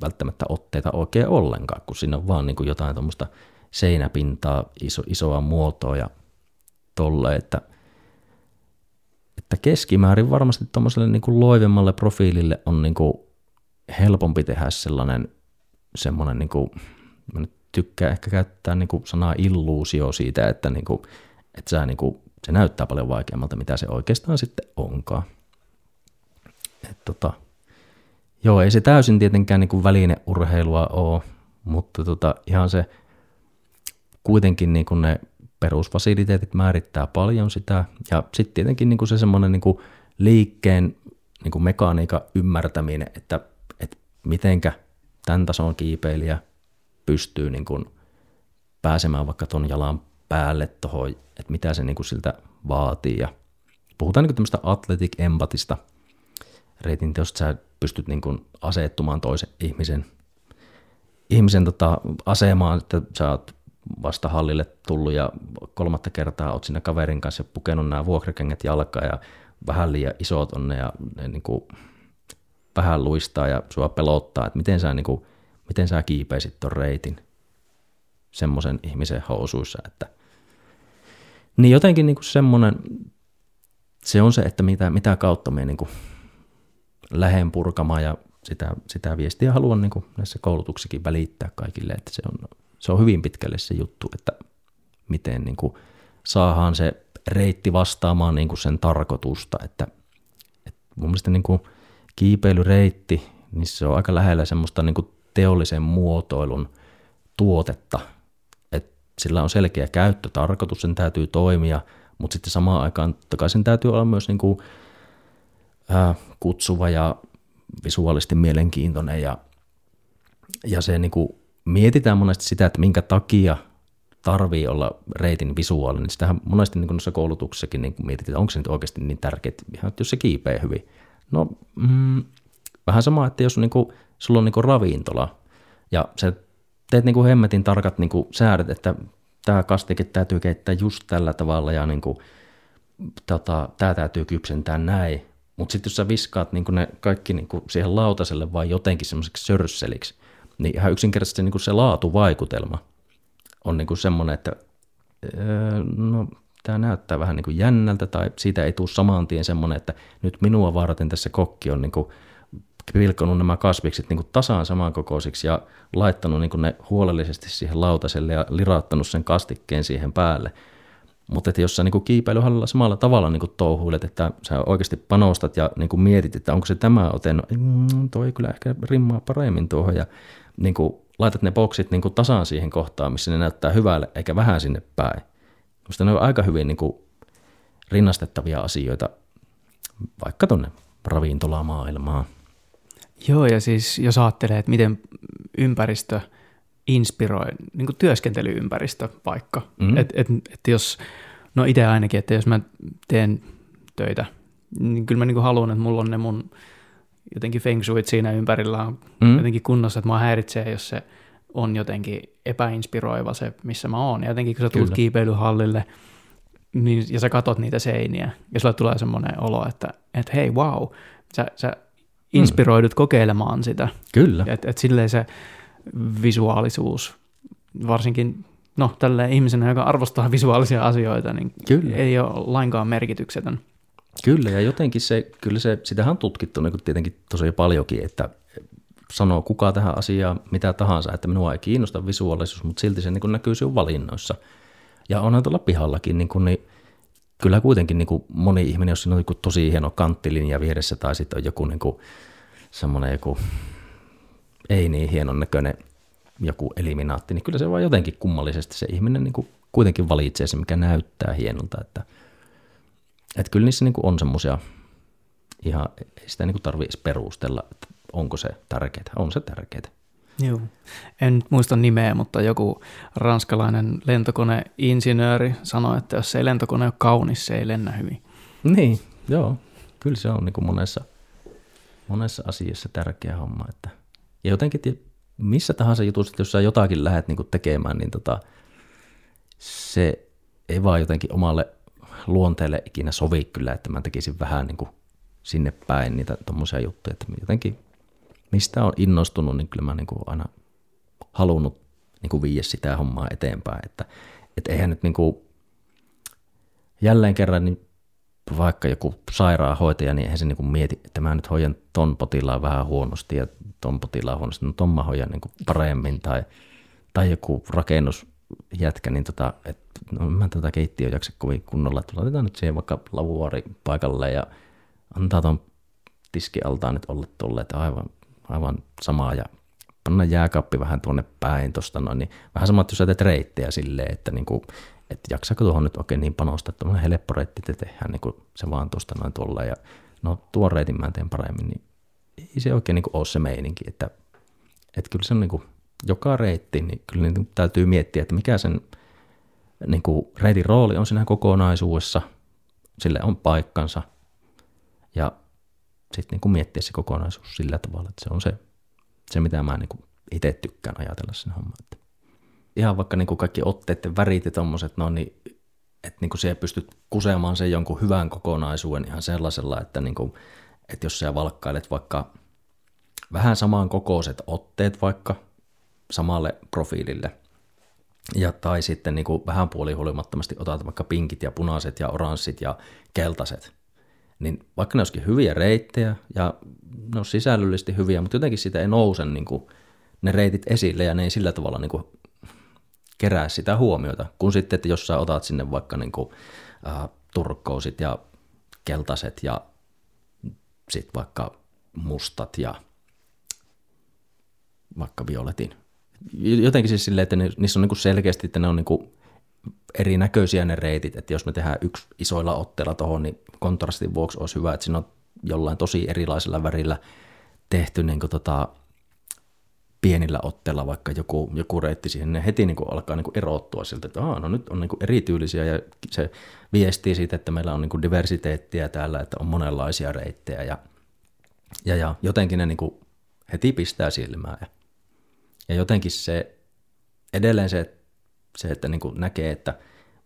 välttämättä otteita oikein ollenkaan, kun siinä on vaan niin kuin jotain tuommoista seinäpintaa, iso, isoa muotoa ja tolle, että, että keskimäärin varmasti tuommoiselle niin kuin loivemmalle profiilille on niin kuin helpompi tehdä sellainen semmoinen, niin kuin, mä nyt tykkään ehkä käyttää niin kuin sanaa illuusio siitä, että, niin kuin, että sä, niin kuin, se näyttää paljon vaikeammalta, mitä se oikeastaan sitten onkaan. Et tota, Joo, ei se täysin tietenkään niin kuin välineurheilua ole, mutta tota, ihan se kuitenkin niin kuin ne perusfasiliteetit määrittää paljon sitä. Ja sitten tietenkin niin kuin se semmoinen niin liikkeen niin kuin mekaniikan ymmärtäminen, että, että mitenkä tämän tason kiipeilijä pystyy niin kuin pääsemään vaikka ton jalan päälle tuohon, että mitä se niin kuin siltä vaatii. Ja puhutaan niin kuin tämmöistä athletic empatista reitin teosta, sä pystyt niin kuin asettumaan toisen ihmisen, ihmisen tota asemaan, että sä oot vasta hallille tullut ja kolmatta kertaa oot siinä kaverin kanssa pukenut nämä vuokrakengät jalkaan ja vähän liian isot on ne ja ne niin kuin vähän luistaa ja sua pelottaa, että miten sä, niin kuin, miten sä kiipeisit ton reitin semmoisen ihmisen housuissa, että niin jotenkin niin kuin semmoinen, se on se, että mitä, mitä kautta me niin kuin lähen purkamaan ja sitä, sitä viestiä haluan niin kuin näissä koulutuksikin välittää kaikille, että se on, se on hyvin pitkälle se juttu, että miten niin kuin saadaan se reitti vastaamaan niin kuin sen tarkoitusta, että, että mun mielestä niin kuin kiipeilyreitti, niin se on aika lähellä semmoista niin kuin teollisen muotoilun tuotetta, että sillä on selkeä käyttötarkoitus, sen täytyy toimia, mutta sitten samaan aikaan sen täytyy olla myös niin kuin kutsuva ja visuaalisesti mielenkiintoinen ja, ja se niin kuin, mietitään monesti sitä, että minkä takia tarvii olla reitin visuaalinen, niin sitähän monesti niin noissa koulutuksissakin niin mietitään, että onko se nyt oikeasti niin tärkeää, ihan, jos se kiipee hyvin. No mm, vähän sama, että jos niin kuin, sulla on niin kuin ravintola ja sä teet niin kuin hemmetin tarkat niin kuin säädöt, että tämä kastike täytyy keittää just tällä tavalla ja niin kuin, tota, tämä täytyy kypsentää näin, mutta sitten jos sä viskaat niin ne kaikki niin siihen lautaselle vai jotenkin semmoiseksi sörsseliksi, niin ihan yksinkertaisesti se, niin se laatuvaikutelma on niin semmoinen, että öö, no tämä näyttää vähän niin jännältä tai siitä ei tule saman tien semmoinen, että nyt minua varten tässä kokki on niin kuin pilkkonut nämä kasvikset niin kuin tasaan samankokoisiksi ja laittanut niin ne huolellisesti siihen lautaselle ja lirauttanut sen kastikkeen siihen päälle. Mutta että jos sä niin kiipeilyhallilla samalla tavalla niin kuin touhuilet, että sä oikeasti panostat ja niin kuin mietit, että onko se tämä ote, no mm, toi kyllä ehkä rimmaa paremmin tuohon ja niin kuin laitat ne boksit niin kuin tasaan siihen kohtaan, missä ne näyttää hyvälle, eikä vähän sinne päin. Minusta ne on aika hyvin niin kuin rinnastettavia asioita vaikka tuonne ravintolamaailmaan. Joo, ja siis jos ajattelee, että miten ympäristö inspiroi, niin kuin työskentelyympäristö vaikka, mm. että et, et jos, no itse ainakin, että jos mä teen töitä, niin kyllä mä niin kuin haluan, että mulla on ne mun jotenkin feng shuit siinä ympärillä on mm. jotenkin kunnossa, että mua häiritsee, jos se on jotenkin epäinspiroiva se, missä mä oon. Ja jotenkin kun sä tulet kiipeilyhallille, niin, ja sä katot niitä seiniä, ja sulla tulee semmoinen olo, että, että hei, wow, sä, sä inspiroidut mm. kokeilemaan sitä. Kyllä. Että et silleen se visuaalisuus, varsinkin no, tälle ihmisenä, joka arvostaa *laughs* visuaalisia asioita, niin Kyllä. ei ole lainkaan merkityksetön. Kyllä, ja jotenkin se, kyllä se, sitähän on tutkittu niin tietenkin tosi paljonkin, että sanoo kuka tähän asiaan mitä tahansa, että minua ei kiinnosta visuaalisuus, mutta silti se niin näkyy sinun valinnoissa. Ja onhan tuolla pihallakin, niin, kuin, niin kyllä kuitenkin niin kuin moni ihminen, jos siinä on tosi hieno kanttilinja vieressä tai sitten on joku niin kuin, semmoinen joku ei niin hienon näköinen joku eliminaatti, niin kyllä se vaan jotenkin kummallisesti se ihminen niin kuin kuitenkin valitsee se, mikä näyttää hienolta. Että, että kyllä niissä niin kuin on semmoisia ihan, ei sitä niin tarvitse perustella, että onko se tärkeää. On se tärkeää. Joo. En muista nimeä, mutta joku ranskalainen lentokoneinsinööri sanoi, että jos se lentokone on kaunis, se ei lennä hyvin. Niin, joo. Kyllä se on niin kuin monessa, monessa asiassa tärkeä homma. Että, ja jotenkin missä tahansa jutussa, jos sä jotakin lähdet niin tekemään, niin tota, se ei vaan jotenkin omalle luonteelle ikinä sovi kyllä, että mä tekisin vähän niin sinne päin niitä tuommoisia juttuja, että jotenkin mistä on innostunut, niin kyllä mä niin aina halunnut niin viiä sitä hommaa eteenpäin, että et eihän nyt niin jälleen kerran niin vaikka joku sairaanhoitaja, niin eihän se niin mieti, että mä nyt hoidan ton potilaan vähän huonosti ja ton potilaan huonosti, no ton mä hoidan niin paremmin tai, tai joku rakennusjätkä, niin tota, että no mä tätä keittiö jaksa kovin kunnolla, että laitetaan nyt siihen vaikka lavuari paikalle ja antaa ton tiskialtaan nyt olla tuolle, että aivan, aivan samaa. Ja panna jääkaappi vähän tuonne päin tuosta noin, niin vähän sama, että jos sä teet reittejä silleen, että niin kuin, että jaksaako tuohon nyt oikein niin panostaa, että tuommoinen helppo reitti te tehdään niin kuin se vaan tuosta noin tuolla ja no tuon reitin mä teen paremmin, niin ei se oikein niin kuin ole se meininki, että, että kyllä se on niin kuin, joka reitti, niin kyllä niin täytyy miettiä, että mikä sen niin kuin reitin rooli on siinä kokonaisuudessa, sille on paikkansa ja sitten niin miettiä se kokonaisuus sillä tavalla, että se on se, se mitä mä niin itse tykkään ajatella sen homman. Että ihan vaikka niin kuin kaikki otteiden värit ja tommoset, no niin, että niin kuin siellä pystyt kusemaan sen jonkun hyvän kokonaisuuden ihan sellaisella, että, niin kuin, että jos sä valkkailet vaikka vähän samaan kokoiset otteet vaikka samalle profiilille, ja, tai sitten niin kuin vähän puolihuolimattomasti otat vaikka pinkit ja punaiset ja oranssit ja keltaiset, niin vaikka ne olisikin hyviä reittejä ja ne on sisällöllisesti hyviä, mutta jotenkin sitä ei nouse niin kuin ne reitit esille ja ne ei sillä tavalla niin kuin kerää sitä huomiota, kun sitten, että jos sä otat sinne vaikka niin kuin, äh, turkkousit ja keltaiset ja sitten vaikka mustat ja vaikka violetin. Jotenkin siis silleen, että ne, niissä on niin selkeästi, että ne on niin erinäköisiä ne reitit, että jos me tehdään yksi isoilla otteilla tuohon, niin kontrastin vuoksi olisi hyvä, että siinä on jollain tosi erilaisella värillä tehty niin kuin tota, pienillä otteilla vaikka joku, joku reitti siihen, ne heti niin kuin alkaa niin kuin erottua siltä, että no nyt on niin kuin erityylisiä ja se viestii siitä, että meillä on niin kuin diversiteettiä täällä, että on monenlaisia reittejä ja, ja, ja jotenkin ne niin kuin heti pistää silmää ja, ja jotenkin se edelleen se, se että niin kuin näkee, että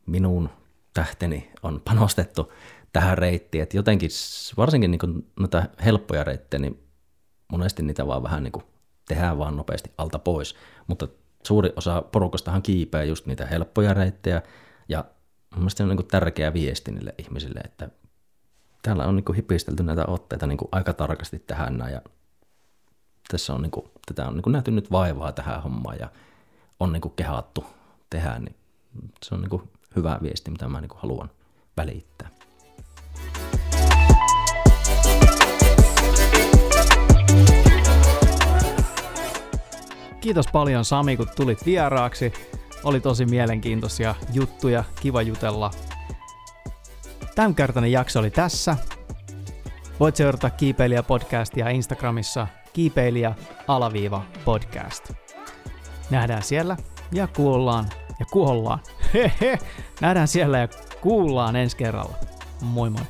minun tähteni on panostettu tähän reittiin, että jotenkin varsinkin niin kuin noita helppoja reittejä, niin monesti niitä vaan vähän niin kuin tehdään vaan nopeasti alta pois, mutta suuri osa porukastahan kiipeää just niitä helppoja reittejä. Ja mielestäni se on niin tärkeä viesti niille ihmisille, että täällä on niin hipistelty näitä otteita niin aika tarkasti tähän ja tässä on niin kuin, tätä on niin nähty nyt vaivaa tähän hommaan ja on niin kehattu tehdä, niin se on niin hyvä viesti, mitä mä niin haluan välittää. Kiitos paljon Sami, kun tulit vieraaksi. Oli tosi mielenkiintoisia juttuja, kiva jutella. Tämänkertainen jakso oli tässä. Voit seurata Kiipeilijä podcastia Instagramissa kiipeilijä alaviiva podcast. Nähdään siellä ja kuullaan ja kuollaan. *laughs* Nähdään siellä ja kuullaan ensi kerralla. Moi moi.